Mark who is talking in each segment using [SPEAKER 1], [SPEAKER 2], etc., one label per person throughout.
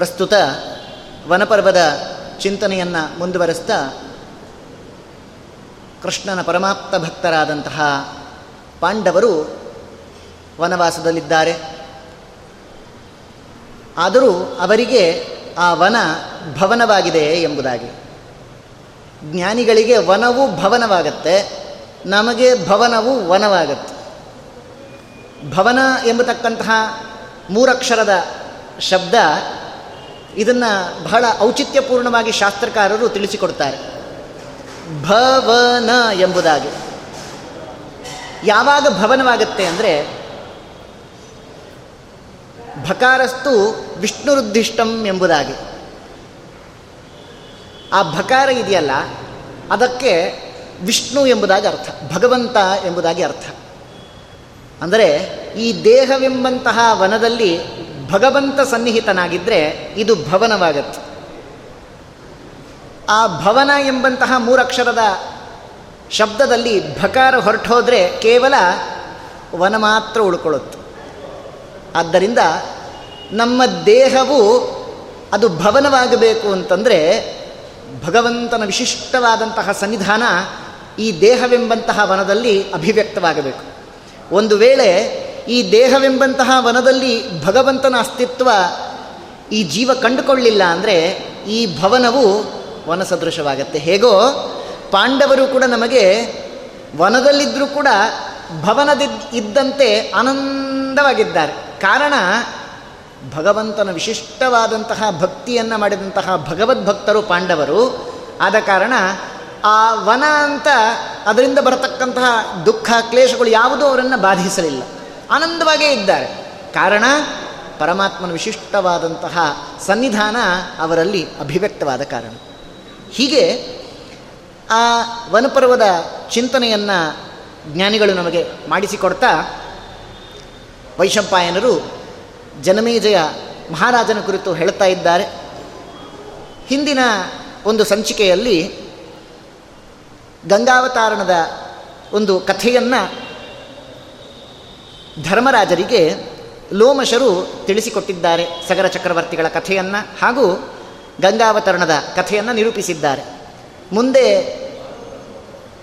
[SPEAKER 1] ಪ್ರಸ್ತುತ ವನಪರ್ವದ ಚಿಂತನೆಯನ್ನು ಮುಂದುವರೆಸ್ತಾ ಕೃಷ್ಣನ ಪರಮಾಪ್ತ ಭಕ್ತರಾದಂತಹ ಪಾಂಡವರು ವನವಾಸದಲ್ಲಿದ್ದಾರೆ. ಆದರೂ ಅವರಿಗೆ ಆ ವನ ಭವನವಾಗಿದೆ ಎಂಬುದಾಗಿ. ಜ್ಞಾನಿಗಳಿಗೆ ವನವು ಭವನವಾಗತ್ತೆ, ನಮಗೆ ಭವನವು ವನವಾಗತ್ತೆ. ಭವನ ಎಂಬತಕ್ಕಂತಹ ಮೂರಕ್ಷರದ ಶಬ್ದ ಇದನ್ನು ಬಹಳ ಔಚಿತ್ಯಪೂರ್ಣವಾಗಿ ಶಾಸ್ತ್ರಕಾರರು ತಿಳಿಸಿಕೊಡ್ತಾರೆ. ಭವನ ಎಂಬುದಾಗಿ. ಯಾವಾಗ ಭವನವಾಗುತ್ತೆ ಅಂದರೆ ಭಕಾರಸ್ತು ವಿಷ್ಣುರುದ್ದಿಷ್ಟಂ ಎಂಬುದಾಗಿ. ಆ ಭಕಾರ ಇದೆಯಲ್ಲ, ಅದಕ್ಕೆ ವಿಷ್ಣು ಎಂಬುದಾಗಿ ಅರ್ಥ, ಭಗವಂತ ಎಂಬುದಾಗಿ ಅರ್ಥ. ಅಂದರೆ ಈ ದೇಹವೆಂಬಂತಹ ವನದಲ್ಲಿ ಭಗವಂತ ಸನ್ನಿಹಿತನಾಗಿದ್ದರೆ ಇದು ಭವನವಾಗತ್ತೆ. ಆ ಭವನ ಎಂಬಂತಹ ಮೂರಕ್ಷರದ ಶಬ್ದದಲ್ಲಿ ಭಕಾರ ಹೊರಟೋದ್ರೆ ಕೇವಲ ವನ ಮಾತ್ರ ಉಳ್ಕೊಳ್ಳುತ್ತೆ. ಆದ್ದರಿಂದ ನಮ್ಮ ದೇಹವು ಅದು ಭವನವಾಗಬೇಕು ಅಂತಂದರೆ ಭಗವಂತನ ವಿಶಿಷ್ಟವಾದಂತಹ ಸನ್ನಿಧಾನ ಈ ದೇಹವೆಂಬಂತಹ ವನದಲ್ಲಿ ಅಭಿವ್ಯಕ್ತವಾಗಬೇಕು. ಒಂದು ವೇಳೆ ಈ ದೇಹವೆಂಬಂತಹ ವನದಲ್ಲಿ ಭಗವಂತನ ಅಸ್ತಿತ್ವ ಈ ಜೀವ ಕಂಡುಕೊಳ್ಳಿಲ್ಲ ಅಂದರೆ ಈ ಭವನವು ವನ ಸದೃಶವಾಗತ್ತೆ ಹೇಗೋ ಪಾಂಡವರು ಕೂಡ ನಮಗೆ ವನದಲ್ಲಿದ್ದರೂ ಕೂಡ ಭವನದ ಇದ್ದಂತೆ ಆನಂದವಾಗಿದ್ದಾರೆ. ಕಾರಣ ಭಗವಂತನ ವಿಶಿಷ್ಟವಾದಂತಹ ಭಕ್ತಿಯನ್ನು ಮಾಡಿದಂತಹ ಭಗವದ್ಭಕ್ತರು ಪಾಂಡವರು. ಆದ ಕಾರಣ ಆ ವನ ಅಂತ ಅದರಿಂದ ಬರತಕ್ಕಂತಹ ದುಃಖ, ಕ್ಲೇಶಗಳು ಯಾವುದೂ ಅವರನ್ನು ಬಾಧಿಸಲಿಲ್ಲ. ಆನಂದವಾಗೇ ಇದ್ದಾರೆ. ಕಾರಣ, ಪರಮಾತ್ಮನ ವಿಶಿಷ್ಟವಾದಂತಹ ಸನ್ನಿಧಾನ ಅವರಲ್ಲಿ ಅಭಿವ್ಯಕ್ತವಾದ ಕಾರಣ. ಹೀಗೆ, ಆ ವನಪರ್ವದ ಚಿಂತನೆಯನ್ನು ಜ್ಞಾನಿಗಳು ನಮಗೆ ಮಾಡಿಸಿಕೊಡ್ತಾ, ವೈಶಂಪಾಯನರು ಜನಮೇಜಯ ಮಹಾರಾಜನ ಕುರಿತು ಹೇಳ್ತಾ ಇದ್ದಾರೆ. ಹಿಂದಿನ ಒಂದು ಸಂಚಿಕೆಯಲ್ಲಿ ಗಂಗಾವತಾರಣದ ಒಂದು ಕಥೆಯನ್ನು ಧರ್ಮರಾಜರಿಗೆ ಲೋಮಶರು ತಿಳಿಸಿಕೊಟ್ಟಿದ್ದಾರೆ ಸಗರ ಚಕ್ರವರ್ತಿಗಳ ಕಥೆಯನ್ನು ಹಾಗೂ ಗಂಗಾವತರಣದ ಕಥೆಯನ್ನು ನಿರೂಪಿಸಿದ್ದಾರೆ. ಮುಂದೆ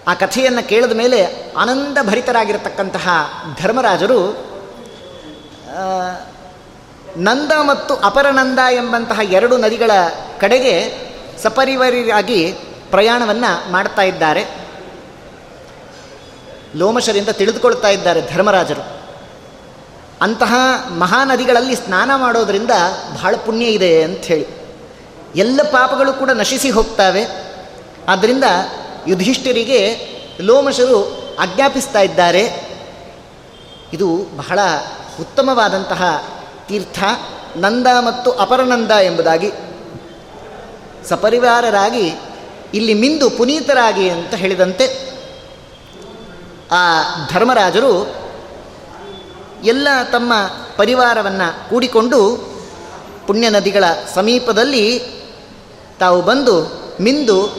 [SPEAKER 1] ಆ ಕಥೆಯನ್ನು ಕೇಳಿದ ಮೇಲೆ ಆನಂದ ಭರಿತರಾಗಿರತಕ್ಕಂತಹ ಧರ್ಮರಾಜರು ನಂದ ಮತ್ತು ಅಪರನಂದ ಎಂಬಂತಹ ಎರಡು ನದಿಗಳ ಕಡೆಗೆ ಸಪರಿವರಿಯಾಗಿ ಪ್ರಯಾಣವನ್ನು ಮಾಡ್ತಾ ಇದ್ದಾರೆ. ಲೋಮಶರಿಂದ ತಿಳಿದುಕೊಳ್ತಾ ಇದ್ದಾರೆ ಧರ್ಮರಾಜರು. ಅಂತಹ ಮಹಾನದಿಗಳಲ್ಲಿ ಸ್ನಾನ ಮಾಡೋದರಿಂದ ಬಹಳ ಪುಣ್ಯ ಇದೆ ಅಂಥೇಳಿ ಎಲ್ಲ ಪಾಪಗಳು ಕೂಡ ನಶಿಸಿ ಹೋಗ್ತವೆ. ಆದ್ದರಿಂದ ಯುಧಿಷ್ಠಿರಿಗೆ ಲೋಮಶರು ಆಜ್ಞಾಪಿಸ್ತಾ ಇದ್ದಾರೆ. ಇದು ಬಹಳ ಉತ್ತಮವಾದಂತಹ ತೀರ್ಥ, ನಂದ ಮತ್ತು ಅಪರನಂದ ಎಂಬುದಾಗಿ. ಸಪರಿವಾರರಾಗಿ ಇಲ್ಲಿ ಮಿಂದು ಪುನೀತರಾಗಿ ಅಂತ ಹೇಳಿದಂತೆ ಆ ಧರ್ಮರಾಜರು ಎಲ್ಲ ತಮ್ಮ ಪರಿವಾರವನ್ನು ಕೂಡಿಕೊಂಡು ಪುಣ್ಯ ನದಿಗಳ ಸಮೀಪದಲ್ಲಿ ತಾವು ಬಂದು ಮಿಂದು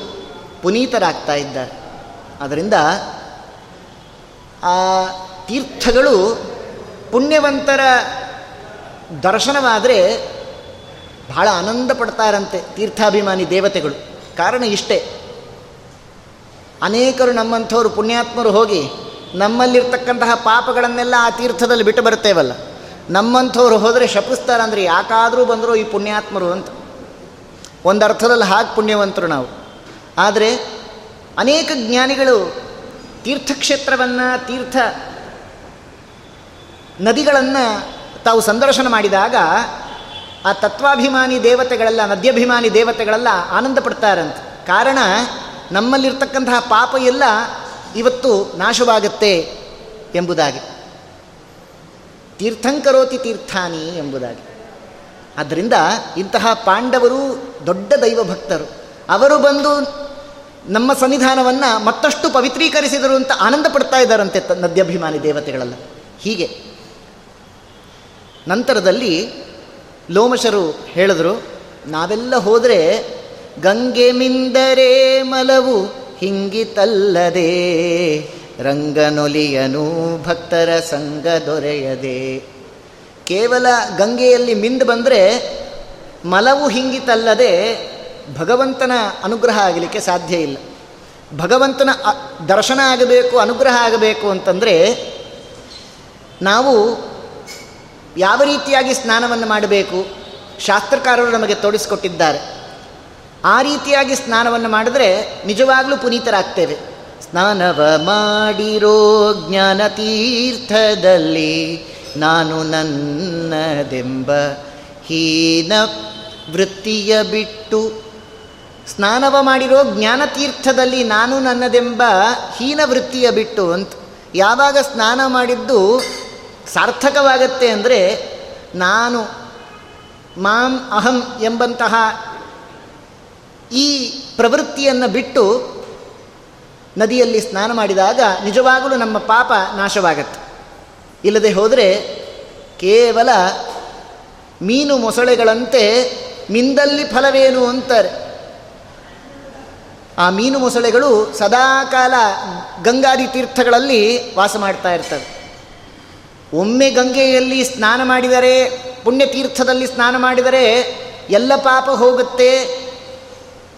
[SPEAKER 1] ಪುನೀತರಾಗ್ತಾ ಇದ್ದಾರೆ. ಅದರಿಂದ ಆ ತೀರ್ಥಗಳು ಪುಣ್ಯವಂತರ ದರ್ಶನವಾದರೆ ಬಹಳ ಆನಂದ ಪಡ್ತಾರಂತೆ ತೀರ್ಥಾಭಿಮಾನಿ ದೇವತೆಗಳು. ಕಾರಣ ಇಷ್ಟೇ. ಅನೇಕರು ನಮ್ಮಂಥವರು ಪುಣ್ಯಾತ್ಮರು ಹೋಗಿ ನಮ್ಮಲ್ಲಿರ್ತಕ್ಕಂತಹ ಪಾಪಗಳನ್ನೆಲ್ಲ ಆ ತೀರ್ಥದಲ್ಲಿ ಬಿಟ್ಟು ಬರ್ತೇವಲ್ಲ ನಮ್ಮಂಥವ್ರು ಹೋದರೆ ಶಪಿಸ್ತಾರೆ ಅಂದರೆ ಯಾಕಾದರೂ ಬಂದರೂ ಈ ಪುಣ್ಯಾತ್ಮರು ಅಂತ. ಒಂದು ಅರ್ಥದಲ್ಲಿ ಹಾಗೆ ಪುಣ್ಯವಂತರು ನಾವು. ಆದರೆ ಅನೇಕ ಜ್ಞಾನಿಗಳು ತೀರ್ಥಕ್ಷೇತ್ರವನ್ನು, ತೀರ್ಥ ನದಿಗಳನ್ನು ತಾವು ಸಂದರ್ಶನ ಮಾಡಿದಾಗ ಆ ತತ್ವಾಭಿಮಾನಿ ದೇವತೆಗಳೆಲ್ಲ, ನದ್ಯಾಭಿಮಾನಿ ದೇವತೆಗಳೆಲ್ಲ ಆನಂದ ಪಡ್ತಾರಂತೆ ಕಾರಣ ನಮ್ಮಲ್ಲಿರ್ತಕ್ಕಂತಹ ಪಾಪ ಎಲ್ಲ ಇವತ್ತು ನಾಶವಾಗತ್ತೆ ಎಂಬುದಾಗಿ. ತೀರ್ಥಂಕರೋತಿ ತೀರ್ಥಾನಿ ಎಂಬುದಾಗಿ. ಆದ್ದರಿಂದ ಇಂತಹ ಪಾಂಡವರು ದೊಡ್ಡ ದೈವ ಭಕ್ತರು ಅವರು ಬಂದು ನಮ್ಮ ಸನ್ನಿಧಾನವನ್ನು ಮತ್ತಷ್ಟು ಪವಿತ್ರೀಕರಿಸಿದರು ಅಂತ ಆನಂದ ಪಡ್ತಾ ಇದ್ದಾರಂತೆ ನದ್ಯಾಭಿಮಾನಿ ದೇವತೆಗಳೆಲ್ಲ. ಹೀಗೆ. ನಂತರದಲ್ಲಿ ಲೋಮಶರು ಹೇಳಿದ್ರು, ನಾವೆಲ್ಲ ಹೋದರೆ ಗಂಗೆ ಮಿಂದರೆ ಮಲವು ಹಿಂಗಿತಲ್ಲದೆ ರಂಗನೊಲಿಯನು ಭಕ್ತರ ಸಂಗ ದೊರೆಯದೆ. ಕೇವಲ ಗಂಗೆಯಲ್ಲಿ ಮಿಂದು ಬಂದರೆ ಮಲವು ಹಿಂಗಿತಲ್ಲದೆ ಭಗವಂತನ ಅನುಗ್ರಹ ಆಗಲಿಕ್ಕೆ ಸಾಧ್ಯ ಇಲ್ಲ. ಭಗವಂತನ ದರ್ಶನ ಆಗಬೇಕು, ಅನುಗ್ರಹ ಆಗಬೇಕು ಅಂತಂದರೆ ನಾವು ಯಾವ ರೀತಿಯಾಗಿ ಸ್ನಾನವನ್ನು ಮಾಡಬೇಕು? ಶಾಸ್ತ್ರಕಾರರು ನಮಗೆ ತೋಡಿಸಿಕೊಟ್ಟಿದ್ದಾರೆ ಆ ರೀತಿಯಾಗಿ ಸ್ನಾನವನ್ನು ಮಾಡಿದ್ರೆ ನಿಜವಾಗಲೂ ಪುನೀತರಾಗ್ತೇವೆ. ಸ್ನಾನವ ಮಾಡಿರೋ ಜ್ಞಾನ ತೀರ್ಥದಲ್ಲಿ ನಾನು ನನ್ನದೆಂಬ ಹೀನ ವೃತ್ತಿಯ ಬಿಟ್ಟು ಸ್ನಾನವ ಮಾಡಿರೋ ಜ್ಞಾನತೀರ್ಥದಲ್ಲಿ ನಾನು ನನ್ನದೆಂಬ ಹೀನ ವೃತ್ತಿಯ ಬಿಟ್ಟು ಅಂತ ಯಾವಾಗ ಸ್ನಾನ ಮಾಡಿದ್ದು ಸಾರ್ಥಕವಾಗತ್ತೆ ಅಂದರೆ ನಾನು ಮಾಂ ಅಹಂ ಎಂಬಂತಹ ಈ ಪ್ರವೃತ್ತಿಯನ್ನು ಬಿಟ್ಟು ನದಿಯಲ್ಲಿ ಸ್ನಾನ ಮಾಡಿದಾಗ ನಿಜವಾಗಲೂ ನಮ್ಮ ಪಾಪ ನಾಶವಾಗತ್ತೆ. ಇಲ್ಲದೆ ಹೋದರೆ ಕೇವಲ ಮೀನು ಮೊಸಳೆಗಳಂತೆ ಮಿಂದಲ್ಲಿ ಫಲವೇನು ಅಂತಾರೆ. ಆ ಮೀನು ಮೊಸಳೆಗಳು ಸದಾಕಾಲ ಗಂಗಾದಿ ತೀರ್ಥಗಳಲ್ಲಿ ವಾಸ ಮಾಡ್ತಾ ಇರ್ತವೆ. ಒಮ್ಮೆ ಗಂಗೆಯಲ್ಲಿ ಸ್ನಾನ ಮಾಡಿದರೆ, ಪುಣ್ಯತೀರ್ಥದಲ್ಲಿ ಸ್ನಾನ ಮಾಡಿದರೆ ಎಲ್ಲ ಪಾಪ ಹೋಗುತ್ತೆ.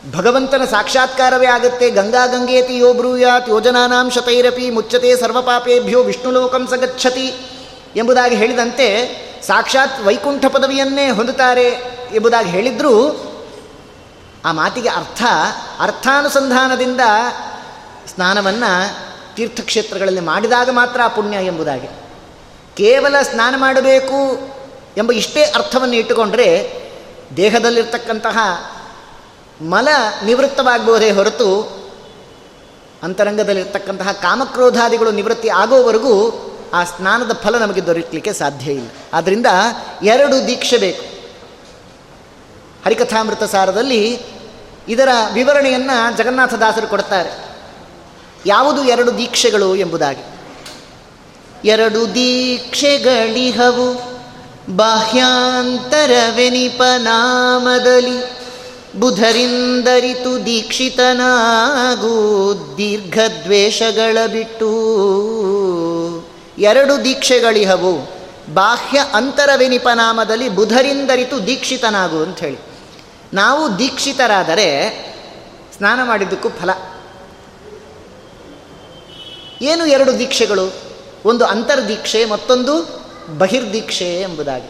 [SPEAKER 1] ಭಗವಂತನ ಸಾಕ್ಷಾತ್ಕಾರವೇ ಆಗುತ್ತೆ. ಗಂಗಾ ಗಂಗೇತಿ ಯೋ ಬ್ರೂಯಾತ್, ಯೋಜನಾನಾಂ ಶತೈರಪಿ, ಮುಚ್ಚತೆ ಸರ್ವಪಾಪೇಭ್ಯೋ, ವಿಷ್ಣುಲೋಕಂ ಸಗಚ್ಛತಿ ಎಂಬುದಾಗಿ ಹೇಳಿದಂತೆ ಸಾಕ್ಷಾತ್ ವೈಕುಂಠ ಪದವಿಯನ್ನೇ ಹೊಂದುತ್ತಾರೆ ಎಂಬುದಾಗಿ ಹೇಳಿದ್ರೂ ಆ ಮಾತಿಗೆ ಅರ್ಥ, ಅರ್ಥಾನುಸಂಧಾನದಿಂದ ಸ್ನಾನವನ್ನು ತೀರ್ಥಕ್ಷೇತ್ರಗಳಲ್ಲಿ ಮಾಡಿದಾಗ ಮಾತ್ರ ಪುಣ್ಯ ಎಂಬುದಾಗಿ. ಕೇವಲ ಸ್ನಾನ ಮಾಡಬೇಕು ಎಂಬ ಇಷ್ಟೇ ಅರ್ಥವನ್ನು ಇಟ್ಟುಕೊಂಡ್ರೆ ದೇಹದಲ್ಲಿರ್ತಕ್ಕಂತಹ ಮಲ ನಿವೃತ್ತವಾಗಬಹುದೇ ಹೊರತು ಅಂತರಂಗದಲ್ಲಿರ್ತಕ್ಕಂತಹ ಕಾಮಕ್ರೋಧಾದಿಗಳು ನಿವೃತ್ತಿ ಆಗೋವರೆಗೂ ಆ ಸ್ನಾನದ ಫಲ ನಮಗೆ ದೊರಕಲಿಕ್ಕೆ ಸಾಧ್ಯ ಇಲ್ಲ. ಆದ್ದರಿಂದ ಎರಡು ದೀಕ್ಷೆ ಬೇಕು. ಹರಿಕಥಾಮೃತ ಸಾರದಲ್ಲಿ ಇದರ ವಿವರಣೆಯನ್ನು ಜಗನ್ನಾಥದಾಸರು ಕೊಡ್ತಾರೆ. ಯಾವುದು ಎರಡು ದೀಕ್ಷೆಗಳು ಎಂಬುದಾಗಿ. ಎರಡು ದೀಕ್ಷೆಗಳಿಹವು ಬಾಹ್ಯಾಂತರವೆನಿಪನಾಮದಲ್ಲಿ ಬುಧರಿಂದರಿತು ದೀಕ್ಷಿತನಾಗೂ ದೀರ್ಘದ್ವೇಷಗಳ ಬಿಟ್ಟು. ಎರಡು ದೀಕ್ಷೆಗಳಿಹವು. ಬಾಹ್ಯ ಅಂತರವೆನಿಪನಾಮದಲ್ಲಿ ಬುಧರಿಂದರಿತು ದೀಕ್ಷಿತನಾಗು ಅಂತ ಹೇಳಿ ನಾವು ದೀಕ್ಷಿತರಾದರೆ ಸ್ನಾನ ಮಾಡಿದ್ದಕ್ಕೂ ಫಲ. ಏನು ಎರಡು ದೀಕ್ಷೆಗಳು? ಒಂದು ಅಂತರ್ದೀಕ್ಷೆ, ಮತ್ತೊಂದು ಬಹಿರ್ದೀಕ್ಷೆ ಎಂಬುದಾಗಿ.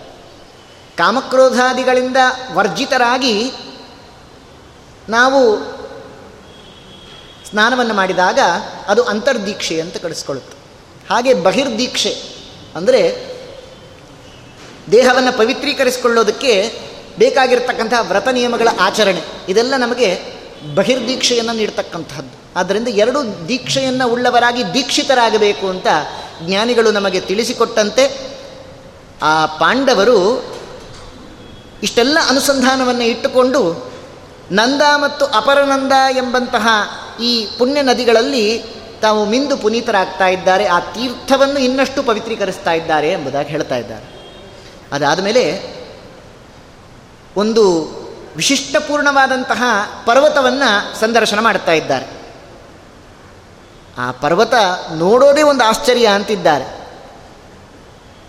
[SPEAKER 1] ಕಾಮಕ್ರೋಧಾದಿಗಳಿಂದ ವರ್ಜಿತರಾಗಿ ನಾವು ಸ್ನಾನವನ್ನು ಮಾಡಿದಾಗ ಅದು ಅಂತರ್ದೀಕ್ಷೆ ಅಂತ ಕಳಿಸ್ಕೊಳ್ಳುತ್ತೆ. ಹಾಗೆ ಬಹಿರ್ದೀಕ್ಷೆ ಅಂದರೆ ದೇಹವನ್ನು ಪವಿತ್ರೀಕರಿಸಿಕೊಳ್ಳೋದಕ್ಕೆ ಬೇಕಾಗಿರ್ತಕ್ಕಂತಹ ವ್ರತ ನಿಯಮಗಳ ಆಚರಣೆ. ಇದೆಲ್ಲ ನಮಗೆ ಬಹಿರ್ದೀಕ್ಷೆಯನ್ನು ನೀಡ್ತಕ್ಕಂಥದ್ದು ಆದ್ದರಿಂದ ಎರಡು ದೀಕ್ಷೆಯನ್ನು ಉಳ್ಳವರಾಗಿ ದೀಕ್ಷಿತರಾಗಬೇಕು ಅಂತ ಜ್ಞಾನಿಗಳು ನಮಗೆ ತಿಳಿಸಿಕೊಟ್ಟಂತೆ ಆ ಪಾಂಡವರು ಇಷ್ಟೆಲ್ಲ ಅನುಸಂಧಾನವನ್ನು ಇಟ್ಟುಕೊಂಡು ನಂದ ಮತ್ತು ಅಪರನಂದ ಎಂಬಂತಹ ಈ ಪುಣ್ಯ ನದಿಗಳಲ್ಲಿ ತಾವು ಮಿಂದು ಪುನೀತರಾಗ್ತಾ ಇದ್ದಾರೆ. ಆ ತೀರ್ಥವನ್ನು ಇನ್ನಷ್ಟು ಪವಿತ್ರೀಕರಿಸ್ತಾ ಇದ್ದಾರೆ ಎಂಬುದಾಗಿ ಹೇಳ್ತಾ ಇದ್ದಾರೆ. ಅದಾದ ಮೇಲೆ ಒಂದು ವಿಶಿಷ್ಟಪೂರ್ಣವಾದಂತಹ ಪರ್ವತವನ್ನು ಸಂದರ್ಶನ ಮಾಡ್ತಾ ಇದ್ದಾರೆ. ಆ ಪರ್ವತ ನೋಡೋದೇ ಒಂದು ಆಶ್ಚರ್ಯ ಅಂತಿದ್ದಾರೆ.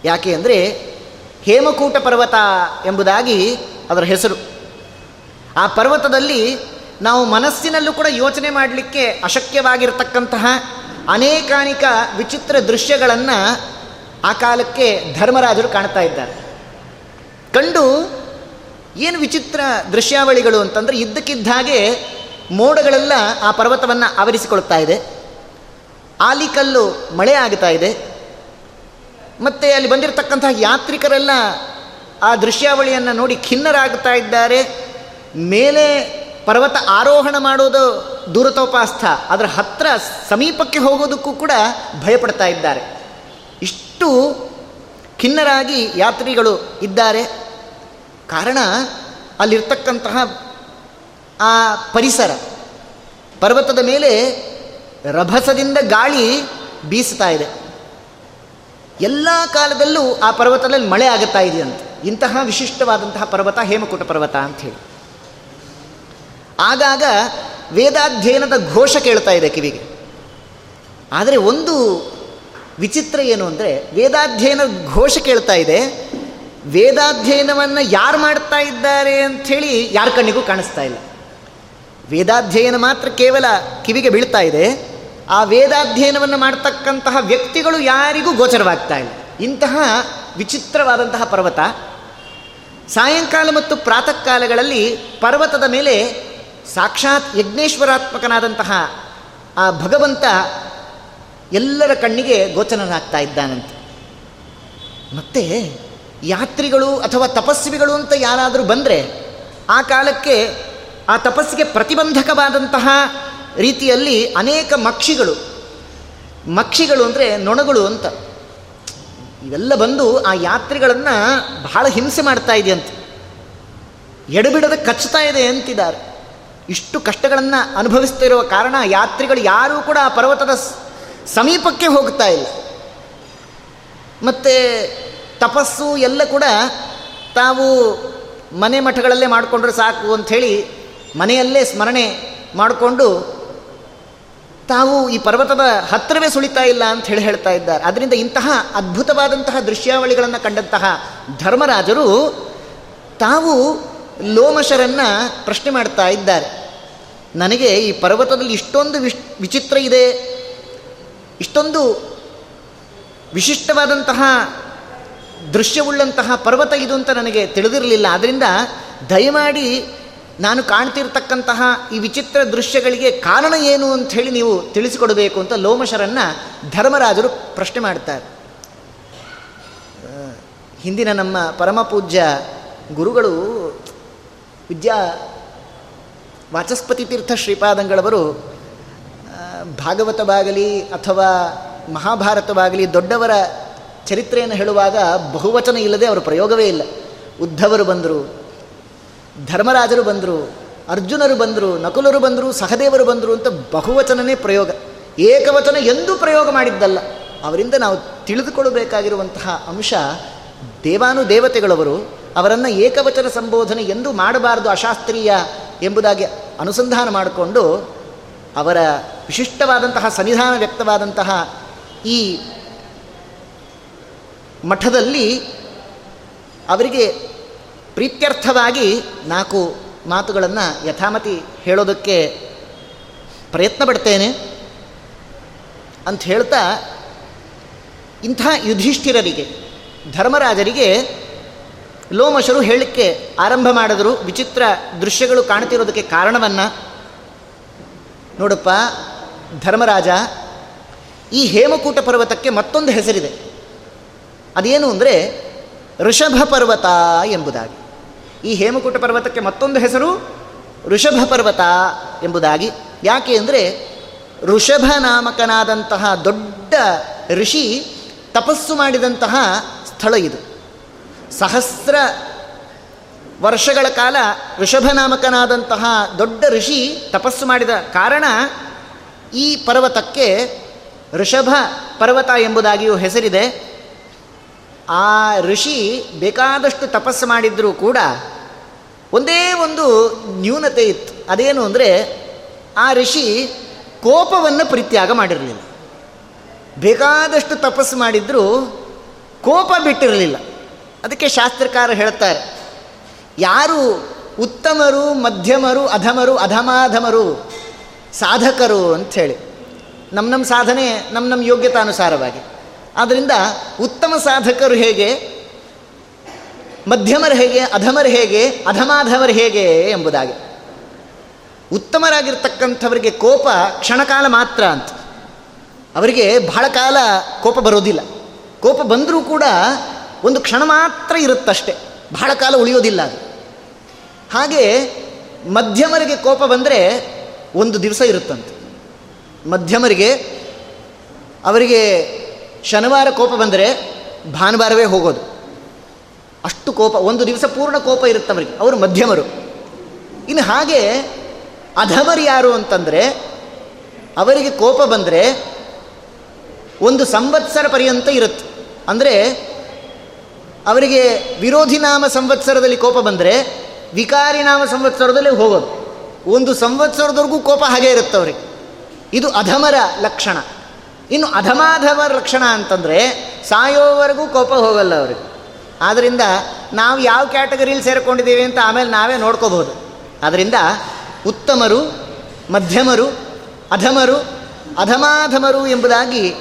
[SPEAKER 1] ಯಾಕೆ ಅಂದರೆ ಹೇಮಕೂಟ ಪರ್ವತ ಎಂಬುದಾಗಿ ಅದರ ಹೆಸರು. ಆ ಪರ್ವತದಲ್ಲಿ ನಾವು ಮನಸ್ಸಿನಲ್ಲೂ ಕೂಡ ಯೋಚನೆ ಮಾಡಲಿಕ್ಕೆ ಅಶಕ್ಯವಾಗಿರತಕ್ಕಂತಹ ಅನೇಕಾನೇಕ ವಿಚಿತ್ರ ದೃಶ್ಯಗಳನ್ನು ಆ ಕಾಲಕ್ಕೆ ಧರ್ಮರಾಜರು ಕಾಣ್ತಾ ಇದ್ದಾರೆ. ಕಂಡು ಏನು ವಿಚಿತ್ರ ದೃಶ್ಯಾವಳಿಗಳು ಅಂತಂದರೆ ಇದ್ದಕ್ಕಿದ್ದ ಹಾಗೆ ಮೋಡಗಳೆಲ್ಲ ಆ ಪರ್ವತವನ್ನು ಆವರಿಸಿಕೊಳ್ತಾ ಇದೆ. ಆಲಿಕಲ್ಲು ಮಳೆ ಆಗ್ತಾ ಇದೆ. ಮತ್ತು ಅಲ್ಲಿ ಬಂದಿರತಕ್ಕಂತಹ ಯಾತ್ರಿಕರೆಲ್ಲ ಆ ದೃಶ್ಯಾವಳಿಯನ್ನು ನೋಡಿ ಖಿನ್ನರಾಗ್ತಾ ಇದ್ದಾರೆ. ಮೇಲೆ ಪರ್ವತ ಆರೋಹಣ ಮಾಡೋದು ದೂರತೋಪಾಸ್ಥ ಅದರ ಹತ್ರ ಸಮೀಪಕ್ಕೆ ಹೋಗೋದಕ್ಕೂ ಕೂಡ ಭಯಪಡ್ತಾ ಇದ್ದಾರೆ. ಇಷ್ಟು ಖಿನ್ನರಾಗಿ ಯಾತ್ರಿಗಳು ಇದ್ದಾರೆ. ಕಾರಣ ಅಲ್ಲಿರ್ತಕ್ಕಂತಹ ಆ ಪರಿಸರ, ಪರ್ವತದ ಮೇಲೆ ರಭಸದಿಂದ ಗಾಳಿ ಬೀಸ್ತಾ ಇದೆ. ಎಲ್ಲ ಕಾಲದಲ್ಲೂ ಆ ಪರ್ವತದಲ್ಲಿ ಮಳೆ ಆಗುತ್ತಾ ಇದೆಯಂತೆ. ಇಂತಹ ವಿಶಿಷ್ಟವಾದಂತಹ ಪರ್ವತ ಹೇಮಕೂಟ ಪರ್ವತ ಅಂಥೇಳಿ ಆಗಾಗ ವೇದಾಧ್ಯಯನದ ಘೋಷ ಕೇಳ್ತಾ ಇದೆ ಕಿವಿಗೆ. ಆದರೆ ಒಂದು ವಿಚಿತ್ರ ಏನು ಅಂದರೆ ವೇದಾಧ್ಯಯನ ಘೋಷ ಕೇಳ್ತಾ ಇದೆ, ವೇದಾಧ್ಯಯನವನ್ನು ಯಾರು ಮಾಡ್ತಾ ಇದ್ದಾರೆ ಅಂಥೇಳಿ ಯಾರ ಕಣ್ಣಿಗೂ ಕಾಣಿಸ್ತಾ ಇಲ್ಲ. ವೇದಾಧ್ಯಯನ ಮಾತ್ರ ಕೇವಲ ಕಿವಿಗೆ ಬೀಳ್ತಾ ಇದೆ, ಆ ವೇದಾಧ್ಯಯನವನ್ನು ಮಾಡ್ತಕ್ಕಂತಹ ವ್ಯಕ್ತಿಗಳು ಯಾರಿಗೂ ಗೋಚರವಾಗ್ತಾ ಇಲ್ಲ. ಇಂತಹ ವಿಚಿತ್ರವಾದಂತಹ ಪರ್ವತ, ಸಾಯಂಕಾಲ ಮತ್ತು ಪ್ರಾತಃ ಕಾಲಗಳಲ್ಲಿ ಪರ್ವತದ ಮೇಲೆ ಸಾಕ್ಷಾತ್ ಯಜ್ಞೇಶ್ವರಾತ್ಮಕನಾದಂತಹ ಆ ಭಗವಂತ ಎಲ್ಲರ ಕಣ್ಣಿಗೆ ಗೋಚರನಾಗ್ತಾ ಇದ್ದಾನಂತೆ. ಮತ್ತೆ ಯಾತ್ರಿಗಳು ಅಥವಾ ತಪಸ್ವಿಗಳು ಅಂತ ಯಾರಾದರೂ ಬಂದರೆ ಆ ಕಾಲಕ್ಕೆ ಆ ತಪಸ್ಸಿಗೆ ಪ್ರತಿಬಂಧಕವಾದಂತಹ ರೀತಿಯಲ್ಲಿ ಅನೇಕ ಮಕ್ಷಿಗಳು. ಮಕ್ಷಿಗಳು ಅಂದರೆ ನೊಣಗಳು ಅಂತ. ಇವೆಲ್ಲ ಬಂದು ಆ ಯಾತ್ರಿಗಳನ್ನು ಬಹಳ ಹಿಂಸೆ ಮಾಡ್ತಾ ಇದೆಯಂತೆ. ಎಡಬಿಡದೆ ಕಚ್ಚುತ್ತಾ ಇದೆ ಅಂತಿದ್ದಾರೆ. ಇಷ್ಟು ಕಷ್ಟಗಳನ್ನು ಅನುಭವಿಸ್ತಿರುವ ಕಾರಣ ಯಾತ್ರಿಗಳು ಯಾರೂ ಕೂಡ ಆ ಪರ್ವತದ ಸಮೀಪಕ್ಕೆ ಹೋಗ್ತಾ ಇಲ್ಲ. ಮತ್ತು ತಪಸ್ಸು ಎಲ್ಲ ಕೂಡ ತಾವು ಮನೆ ಮಠಗಳಲ್ಲೇ ಮಾಡಿಕೊಂಡ್ರೆ ಸಾಕು ಅಂಥೇಳಿ ಮನೆಯಲ್ಲೇ ಸ್ಮರಣೆ ಮಾಡಿಕೊಂಡು ತಾವು ಈ ಪರ್ವತದ ಹತ್ತಿರವೇ ಸುಳಿತಾ ಇಲ್ಲ ಅಂತ ಹೇಳಿ ಹೇಳ್ತಾ ಇದ್ದಾರೆ. ಅದರಿಂದ ಇಂತಹ ಅದ್ಭುತವಾದಂತಹ ದೃಶ್ಯಾವಳಿಗಳನ್ನು ಕಂಡಂತಹ ಧರ್ಮರಾಜರು ತಾವು ಲೋಮಶರನ್ನು ಪ್ರಶ್ನೆ ಮಾಡ್ತಾ ಇದ್ದಾರೆ. ನನಗೆ ಈ ಪರ್ವತದಲ್ಲಿ ಇಷ್ಟೊಂದು ವಿಶ್, ವಿಚಿತ್ರ ಇದೆ. ಇಷ್ಟೊಂದು ವಿಶಿಷ್ಟವಾದಂತಹ ದೃಶ್ಯವುಳ್ಳಂತಹ ಪರ್ವತ ಇದು ಅಂತ ನನಗೆ ತಿಳಿದಿರಲಿಲ್ಲ. ಆದ್ದರಿಂದ ದಯಮಾಡಿ ನಾನು ಕಾಣ್ತಿರ್ತಕ್ಕಂತಹ ಈ ವಿಚಿತ್ರ ದೃಶ್ಯಗಳಿಗೆ ಕಾರಣ ಏನು ಅಂತ ಹೇಳಿ ನೀವು ತಿಳಿಸಿಕೊಡಬೇಕು ಅಂತ ಲೋಮಶರನ್ನು ಧರ್ಮರಾಜರು ಪ್ರಶ್ನೆ ಮಾಡ್ತಾರೆ. ಹಿಂದಿನ ನಮ್ಮ ಪರಮಪೂಜ್ಯ ಗುರುಗಳು ವಿದ್ಯಾ ವಾಚಸ್ಪತಿ ತೀರ್ಥ ಶ್ರೀಪಾದಂಗಳವರು ಭಾಗವತವಾಗಲಿ ಅಥವಾ ಮಹಾಭಾರತವಾಗಲಿ ದೊಡ್ಡವರ ಚರಿತ್ರೆಯನ್ನು ಹೇಳುವಾಗ ಬಹುವಚನ ಇಲ್ಲದೆ ಅವರ ಪ್ರಯೋಗವೇ ಇಲ್ಲ. ಉದ್ಧವರು ಬಂದರು, ಧರ್ಮರಾಜರು ಬಂದರು, ಅರ್ಜುನರು ಬಂದರು, ನಕುಲರು ಬಂದರು, ಸಹದೇವರು ಬಂದರು ಅಂತ ಬಹುವಚನನೇ ಪ್ರಯೋಗ. ಏಕವಚನ ಎಂದೂ ಪ್ರಯೋಗ ಮಾಡಿದ್ದಲ್ಲ. ಅವರಿಂದ ನಾವು ತಿಳಿದುಕೊಳ್ಳಬೇಕಾಗಿರುವಂತಹ ಅಂಶ ದೇವಾನು ದೇವತೆಗಳವರು ಅವರನ್ನು ಏಕವಚನ ಸಂಬೋಧನೆ ಎಂದು ಮಾಡಬಾರದು ಅಶಾಸ್ತ್ರೀಯ ಎಂಬುದಾಗಿ ಅನುಸಂಧಾನ ಮಾಡಿಕೊಂಡು ಅವರ ವಿಶಿಷ್ಟವಾದಂತಹ ಸನ್ನಿಧಾನ ವ್ಯಕ್ತವಾದಂತಹ ಈ ಮಠದಲ್ಲಿ ಅವರಿಗೆ ಪ್ರೀತ್ಯರ್ಥವಾಗಿ ನಾಲ್ಕು ಮಾತುಗಳನ್ನು ಯಥಾಮತಿ ಹೇಳೋದಕ್ಕೆ ಪ್ರಯತ್ನ ಪಡ್ತೇನೆ ಅಂತ ಹೇಳ್ತಾ ಇಂಥ ಯುಧಿಷ್ಠಿರರಿಗೆ, ಧರ್ಮರಾಜರಿಗೆ ಲೋಮಶರು ಹೇಳಕ್ಕೆ ಆರಂಭ ಮಾಡಿದ್ರು. ವಿಚಿತ್ರ ದೃಶ್ಯಗಳು ಕಾಣ್ತಿರೋದಕ್ಕೆ ಕಾರಣವನ್ನು ನೋಡಪ್ಪ, ಧರ್ಮರಾಜ, ಈ ಹೇಮಕೂಟ ಪರ್ವತಕ್ಕೆ ಮತ್ತೊಂದು ಹೆಸರಿದೆ. ಅದೇನು ಅಂದರೆ ಋಷಭ ಪರ್ವತ ಎಂಬುದಾಗಿ. ಈ ಹೇಮಕೂಟ ಪರ್ವತಕ್ಕೆ ಮತ್ತೊಂದು ಹೆಸರು ಋಷಭ ಪರ್ವತ ಎಂಬುದಾಗಿ. ಯಾಕೆ ಅಂದರೆ ಋಷಭ ನಾಮಕನಾದಂತಹ ದೊಡ್ಡ ಋಷಿ ತಪಸ್ಸು ಮಾಡಿದಂತಹ ಸ್ಥಳ ಇದು. ಸಹಸ್ರ ವರ್ಷಗಳ ಕಾಲ ಋಷಭನಾಮಕನಾದಂತಹ ದೊಡ್ಡ ಋಷಿ ತಪಸ್ಸು ಮಾಡಿದ ಕಾರಣ ಈ ಪರ್ವತಕ್ಕೆ ಋಷಭ ಪರ್ವತ ಎಂಬುದಾಗಿಯೂ ಹೆಸರಿದೆ. ಆ ಋಷಿ ಬೇಕಾದಷ್ಟು ತಪಸ್ಸು ಮಾಡಿದ್ರೂ ಕೂಡ ಒಂದೇ ಒಂದು ನ್ಯೂನತೆ ಇತ್ತು. ಅದೇನು ಅಂದರೆ ಆ ಋಷಿ ಕೋಪವನ್ನು ಪರಿತ್ಯಾಗ ಮಾಡಿರಲಿಲ್ಲ. ಬೇಕಾದಷ್ಟು ತಪಸ್ಸು ಮಾಡಿದ್ರೂ ಕೋಪ ಬಿಟ್ಟಿರಲಿಲ್ಲ. ಅದಕ್ಕೆ ಶಾಸ್ತ್ರಕಾರ ಹೇಳ್ತಾರೆ, ಯಾರು ಉತ್ತಮರು, ಮಧ್ಯಮರು, ಅಧಮರು, ಅಧಮಾಧಮರು, ಸಾಧಕರು ಅಂಥೇಳಿ ನಮ್ಮ ನಮ್ಮ ಸಾಧನೆ ನಮ್ಮ ನಮ್ಮ ಯೋಗ್ಯತಾನುಸಾರವಾಗಿ. ಆದ್ದರಿಂದ ಉತ್ತಮ ಸಾಧಕರು ಹೇಗೆ, ಮಧ್ಯಮರು ಹೇಗೆ, ಅಧಮರು ಹೇಗೆ, ಅಧಮಾಧಮರು ಹೇಗೆ ಎಂಬುದಾಗಿ. ಉತ್ತಮರಾಗಿರ್ತಕ್ಕಂಥವರಿಗೆ ಕೋಪ ಕ್ಷಣಕಾಲ ಮಾತ್ರ ಅಂತ. ಅವರಿಗೆ ಬಹಳ ಕಾಲ ಕೋಪ ಬರೋದಿಲ್ಲ. ಕೋಪ ಬಂದರೂ ಕೂಡ ಒಂದು ಕ್ಷಣ ಮಾತ್ರ ಇರುತ್ತಷ್ಟೆ. ಬಹಳ ಕಾಲ ಉಳಿಯೋದಿಲ್ಲ ಅದು. ಹಾಗೆ ಮಧ್ಯಮರಿಗೆ ಕೋಪ ಬಂದರೆ ಒಂದು ದಿವಸ ಇರುತ್ತಂತೆ. ಮಧ್ಯಮರಿಗೆ, ಅವರಿಗೆ ಶನಿವಾರ ಕೋಪ ಬಂದರೆ ಭಾನುವಾರವೇ ಹೋಗೋದು. ಅಷ್ಟು ಕೋಪ, ಒಂದು ದಿವಸ ಪೂರ್ಣ ಕೋಪ ಇರುತ್ತೆ ಅವರಿಗೆ ಅವರು ಮಧ್ಯಮರು. ಇನ್ನು ಹಾಗೆ ಅಧಮರು ಯಾರು ಅಂತಂದರೆ, ಅವರಿಗೆ ಕೋಪ ಬಂದರೆ ಒಂದು ಸಂವತ್ಸರ ಪರ್ಯಂತ ಇರುತ್ತೆ. ಅಂದರೆ ಅವರಿಗೆ ವಿರೋಧಿ ನಾಮ ಸಂವತ್ಸರದಲ್ಲಿ ಕೋಪ ಬಂದರೆ, ವಿಕಾರಿ ನಾಮ ಸಂವತ್ಸರದಲ್ಲಿ ಹೋಗೋದು. ಒಂದು ಸಂವತ್ಸರದವರೆಗೂ ಕೋಪ ಹಾಗೆ ಇರುತ್ತೆ ಅವರಿಗೆ. ಇದು ಅಧಮರ ಲಕ್ಷಣ. ಇನ್ನು ಅಧಮಾಧಮರ ಲಕ್ಷಣ ಅಂತಂದರೆ, ಸಾಯೋವರೆಗೂ ಕೋಪ ಹೋಗಲ್ಲ ಅವರಿಗೆ. ಆದ್ದರಿಂದ ನಾವು ಯಾವ ಕ್ಯಾಟಗರಿಯಲ್ಲಿ ಸೇರಿಕೊಂಡಿದ್ದೀವಿ ಅಂತ ಆಮೇಲೆ ನಾವೇ ನೋಡ್ಕೋಬಹುದು. ಆದ್ದರಿಂದ ಉತ್ತಮರು, ಮಧ್ಯಮರು, ಅಧಮರು, ಅಧಮಾಧಮರು ಎಂಬುದಾಗಿ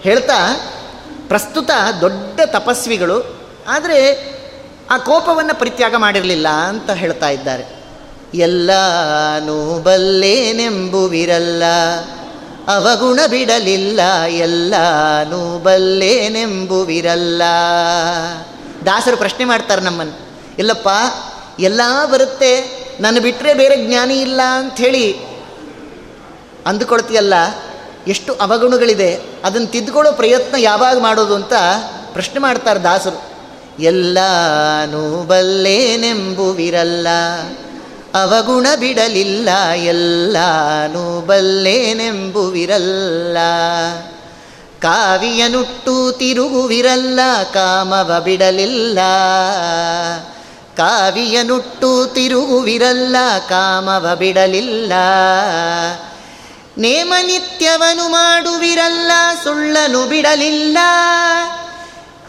[SPEAKER 1] ಹೇಳ್ತಾ ಪ್ರಸ್ತುತ ದೊಡ್ಡ ತಪಸ್ವಿಗಳು ಆದರೆ ಆ ಕೋಪವನ್ನು ಪರಿತ್ಯಾಗ ಮಾಡಿರಲಿಲ್ಲ ಅಂತ ಹೇಳ್ತಾ ಇದ್ದಾರೆ. ಎಲ್ಲಾನು ಬಲ್ಲೇನೆಂಬುವಿರಲ್ಲ, ಅವಗುಣ ಬಿಡಲಿಲ್ಲ, ಎಲ್ಲಾನು ಬಲ್ಲೇನೆಂಬುವಿರಲ್ಲ. ದಾಸರು ಪ್ರಶ್ನೆ ಮಾಡ್ತಾರೆ ನಮ್ಮನ್ನು, ಇಲ್ಲಪ್ಪ, ಎಲ್ಲ ಬರುತ್ತೆ ನನ್ನ ಬಿಟ್ಟರೆ ಬೇರೆ ಜ್ಞಾನಿ ಇಲ್ಲ ಅಂಥೇಳಿ ಅಂದುಕೊಳ್ತೀಯಲ್ಲ, ಎಷ್ಟು ಅವಗುಣಗಳಿದೆ, ಅದನ್ನು ತಿದ್ದುಕೊಳ್ಳೋ ಪ್ರಯತ್ನ ಯಾವಾಗ ಮಾಡೋದು ಅಂತ ಪ್ರಶ್ನೆ ಮಾಡ್ತಾರೆ ದಾಸರು. ಎಲ್ಲಾನು ಬಲ್ಲೇನೆಂಬುವಿರಲ್ಲ ಅವಗುಣ ಬಿಡಲಿಲ್ಲ ಎಲ್ಲಾನು ಬಲ್ಲೇನೆಂಬುವಿರಲ್ಲ ಕಾವಿಯನುಟ್ಟು ತಿರುಗುವಿರಲ್ಲ, ಕಾಮವ ಬಿಡಲಿಲ್ಲ. ಕಾವಿಯನುಟ್ಟು ತಿರುಗುವಿರಲ್ಲ, ಕಾಮವ ಬಿಡಲಿಲ್ಲ. ನೇಮನಿತ್ಯವನು ಮಾಡುವಿರಲ್ಲ, ಸುಳ್ಳನು ಬಿಡಲಿಲ್ಲ.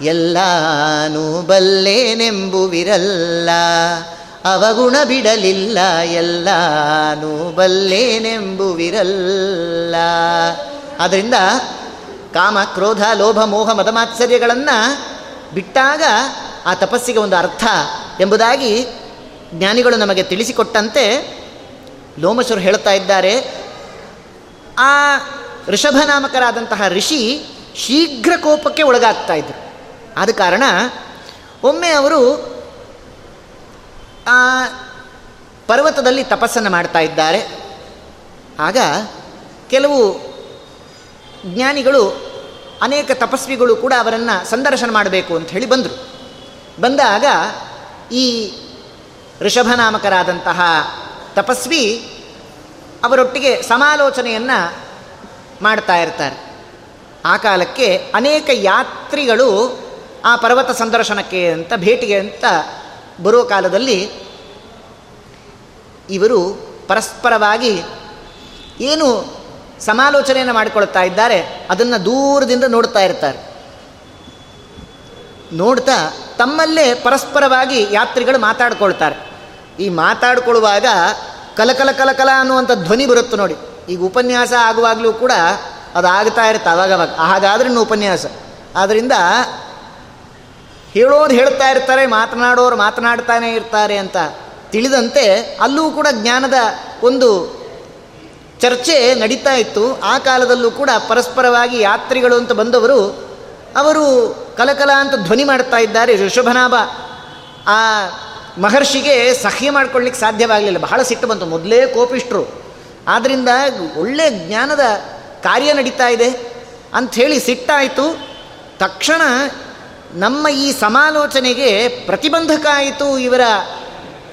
[SPEAKER 1] ಎಲ್ಲಾನು ಬಲ್ಲೇನೆಂಬುವಿರಲ್ಲ. ಅವಗುಣ ಬಿಡಲಿಲ್ಲ ಎಲ್ಲಾನು ಬಲ್ಲೇನೆಂಬುವಿರಲ್ಲ. ಆದ್ದರಿಂದ ಕಾಮ, ಕ್ರೋಧ, ಲೋಭ, ಮೋಹ ಮದಮಾತ್ಸರ್ಯಗಳನ್ನು ಬಿಟ್ಟಾಗ ಆ ತಪಸ್ಸಿಗೆ ಒಂದು ಅರ್ಥ ಎಂಬುದಾಗಿ ಜ್ಞಾನಿಗಳು ನಮಗೆ ತಿಳಿಸಿಕೊಟ್ಟಂತೆ ಲೋಮಶರು ಹೇಳ್ತಾ ಇದ್ದಾರೆ. ಆ ಋಷಭನಾಮಕರಾದಂತಹ ಋಷಿ ಶೀಘ್ರ ಕೋಪಕ್ಕೆ ಒಳಗಾಗ್ತಾ ಇದ್ರು. ಆದ ಕಾರಣ ಒಮ್ಮೆ ಅವರು ಆ ಪರ್ವತದಲ್ಲಿ ತಪಸ್ಸನ್ನು ಮಾಡ್ತಾ ಇದ್ದಾರೆ. ಆಗ ಕೆಲವು ಜ್ಞಾನಿಗಳು, ಅನೇಕ ತಪಸ್ವಿಗಳು ಕೂಡ ಅವರನ್ನು ಸಂದರ್ಶನ ಮಾಡಬೇಕು ಅಂತ ಹೇಳಿ ಬಂದರು. ಬಂದಾಗ ಈ ಋಷಭನಾಮಕರಾದಂತಹ ತಪಸ್ವಿ ಅವರೊಟ್ಟಿಗೆ ಸಮಾಲೋಚನೆಯನ್ನು ಮಾಡ್ತಾ ಇರ್ತಾರೆ. ಆ ಕಾಲಕ್ಕೆ ಅನೇಕ ಯಾತ್ರಿಗಳು ಆ ಪರ್ವತ ಸಂದರ್ಶನಕ್ಕೆ ಅಂತ ಭೇಟಿಗೆ ಅಂತ ಬರುವ ಕಾಲದಲ್ಲಿ ಇವರು ಪರಸ್ಪರವಾಗಿ ಏನು ಸಮಾಲೋಚನೆಯನ್ನು ಮಾಡಿಕೊಳ್ತಾ ಇದ್ದಾರೆ, ಅದನ್ನು ದೂರದಿಂದ ನೋಡ್ತಾ ಇರ್ತಾರೆ. ನೋಡ್ತಾ ತಮ್ಮಲ್ಲೇ ಪರಸ್ಪರವಾಗಿ ಯಾತ್ರಿಗಳು ಮಾತಾಡ್ಕೊಳ್ತಾರೆ. ಈ ಮಾತಾಡ್ಕೊಳ್ಳುವಾಗ ಕಲಕಲ ಕಲಕಲ ಅನ್ನುವಂಥ ಧ್ವನಿ ಬರುತ್ತೆ ನೋಡಿ. ಈಗ ಉಪನ್ಯಾಸ ಆಗುವಾಗಲೂ ಕೂಡ ಅದು ಆಗ್ತಾ ಇರುತ್ತೆ ಅವಾಗವಾಗ. ಹಾಗಾದ್ರೆ ಉಪನ್ಯಾಸ. ಆದ್ದರಿಂದ ಹೇಳೋರು ಹೇಳ್ತಾ ಇರ್ತಾರೆ, ಮಾತನಾಡೋರು ಮಾತನಾಡ್ತಾನೆ ಇರ್ತಾರೆ ಅಂತ ತಿಳಿದಂತೆ ಅಲ್ಲೂ ಕೂಡ ಜ್ಞಾನದ ಒಂದು ಚರ್ಚೆ ನಡೀತಾ ಇತ್ತು. ಆ ಕಾಲದಲ್ಲೂ ಕೂಡ ಪರಸ್ಪರವಾಗಿ ಯಾತ್ರಿಗಳು ಅಂತ ಬಂದವರು, ಅವರು ಕಲಕಲ ಅಂತ ಧ್ವನಿ ಮಾಡ್ತಾ ಇದ್ದಾರೆ. ಋಷಭನಾಭ ಆ ಮಹರ್ಷಿಗೆ ಸಹ್ಯ ಮಾಡ್ಕೊಳ್ಳಿಕ್ಕೆ ಸಾಧ್ಯವಾಗಲಿಲ್ಲ. ಬಹಳ ಸಿಟ್ಟು ಬಂತು. ಮೊದಲೇ ಕೋಪಿಷ್ಟ್ರು. ಆದ್ದರಿಂದ ಒಳ್ಳೆ ಜ್ಞಾನದ ಕಾರ್ಯ ನಡೀತಾ ಇದೆ ಅಂಥೇಳಿ ಸಿಟ್ಟಾಯಿತು. ತಕ್ಷಣ ನಮ್ಮ ಈ ಸಮಾಲೋಚನೆಗೆ ಪ್ರತಿಬಂಧಕ ಆಯಿತು ಇವರ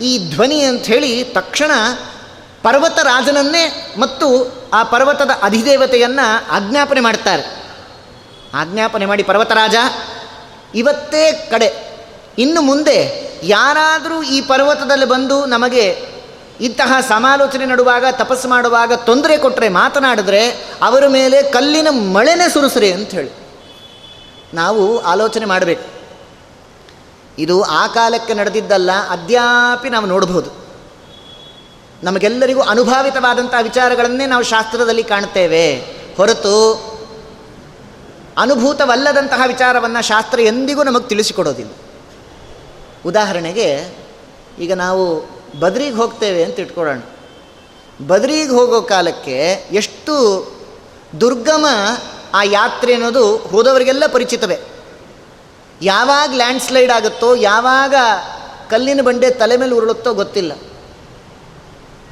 [SPEAKER 1] ಈ ಧ್ವನಿ ಅಂಥೇಳಿ ತಕ್ಷಣ ಪರ್ವತ ರಾಜನನ್ನೇ ಮತ್ತು ಆ ಪರ್ವತದ ಅಧಿದೇವತೆಯನ್ನು ಆಜ್ಞಾಪನೆ ಮಾಡ್ತಾರೆ. ಆಜ್ಞಾಪನೆ ಮಾಡಿ, ಪರ್ವತರಾಜ, ಇವತ್ತೇ ಕಡೆ, ಇನ್ನು ಮುಂದೆ ಯಾರಾದರೂ ಈ ಪರ್ವತದಲ್ಲಿ ಬಂದು ನಮಗೆ ಇಂತಹ ಸಮಾಲೋಚನೆ ನಡುವಾಗ, ತಪಸ್ಸು ಮಾಡುವಾಗ ತೊಂದರೆ ಕೊಟ್ಟರೆ ಮಾತನಾಡಿದ್ರೆ, ಅವರ ಮೇಲೆ ಕಲ್ಲಿನ ಮಳೆನೇ ಸುರಿಸ್ರಿ ಅಂಥೇಳಿ. ನಾವು ಆಲೋಚನೆ ಮಾಡಬೇಕು. ಇದು ಆ ಕಾಲಕ್ಕೆ ನಡೆದಿದ್ದಲ್ಲ, ಅದ್ಯಾಪಿ ನಾವು ನೋಡಬಹುದು. ನಮಗೆಲ್ಲರಿಗೂ ಅನುಭಾವಿತವಾದಂಥ ವಿಚಾರಗಳನ್ನೇ ನಾವು ಶಾಸ್ತ್ರದಲ್ಲಿ ಕಾಣ್ತೇವೆ ಹೊರತು ಅನುಭೂತವಲ್ಲದಂತಹ ವಿಚಾರವನ್ನು ಶಾಸ್ತ್ರ ಎಂದಿಗೂ ನಮಗೆ ತಿಳಿಸಿಕೊಡೋದಿಲ್ಲ. ಉದಾಹರಣೆಗೆ, ಈಗ ನಾವು ಬದ್ರಿಗೆ ಹೋಗ್ತೇವೆ ಅಂತ ಇಟ್ಕೊಳ್ಳೋಣ. ಬದ್ರಿಗೆ ಹೋಗೋ ಕಾಲಕ್ಕೆ ಎಷ್ಟು ದುರ್ಗಮ ಆ ಯಾತ್ರೆ ಅನ್ನೋದು ಹೋದವರಿಗೆಲ್ಲ ಪರಿಚಿತವೇ. ಯಾವಾಗ ಲ್ಯಾಂಡ್ ಸ್ಲೈಡ್ ಆಗುತ್ತೋ, ಯಾವಾಗ ಕಲ್ಲಿನ ಬಂಡೆ ತಲೆ ಮೇಲೆ ಉರುಳುತ್ತೋ ಗೊತ್ತಿಲ್ಲ.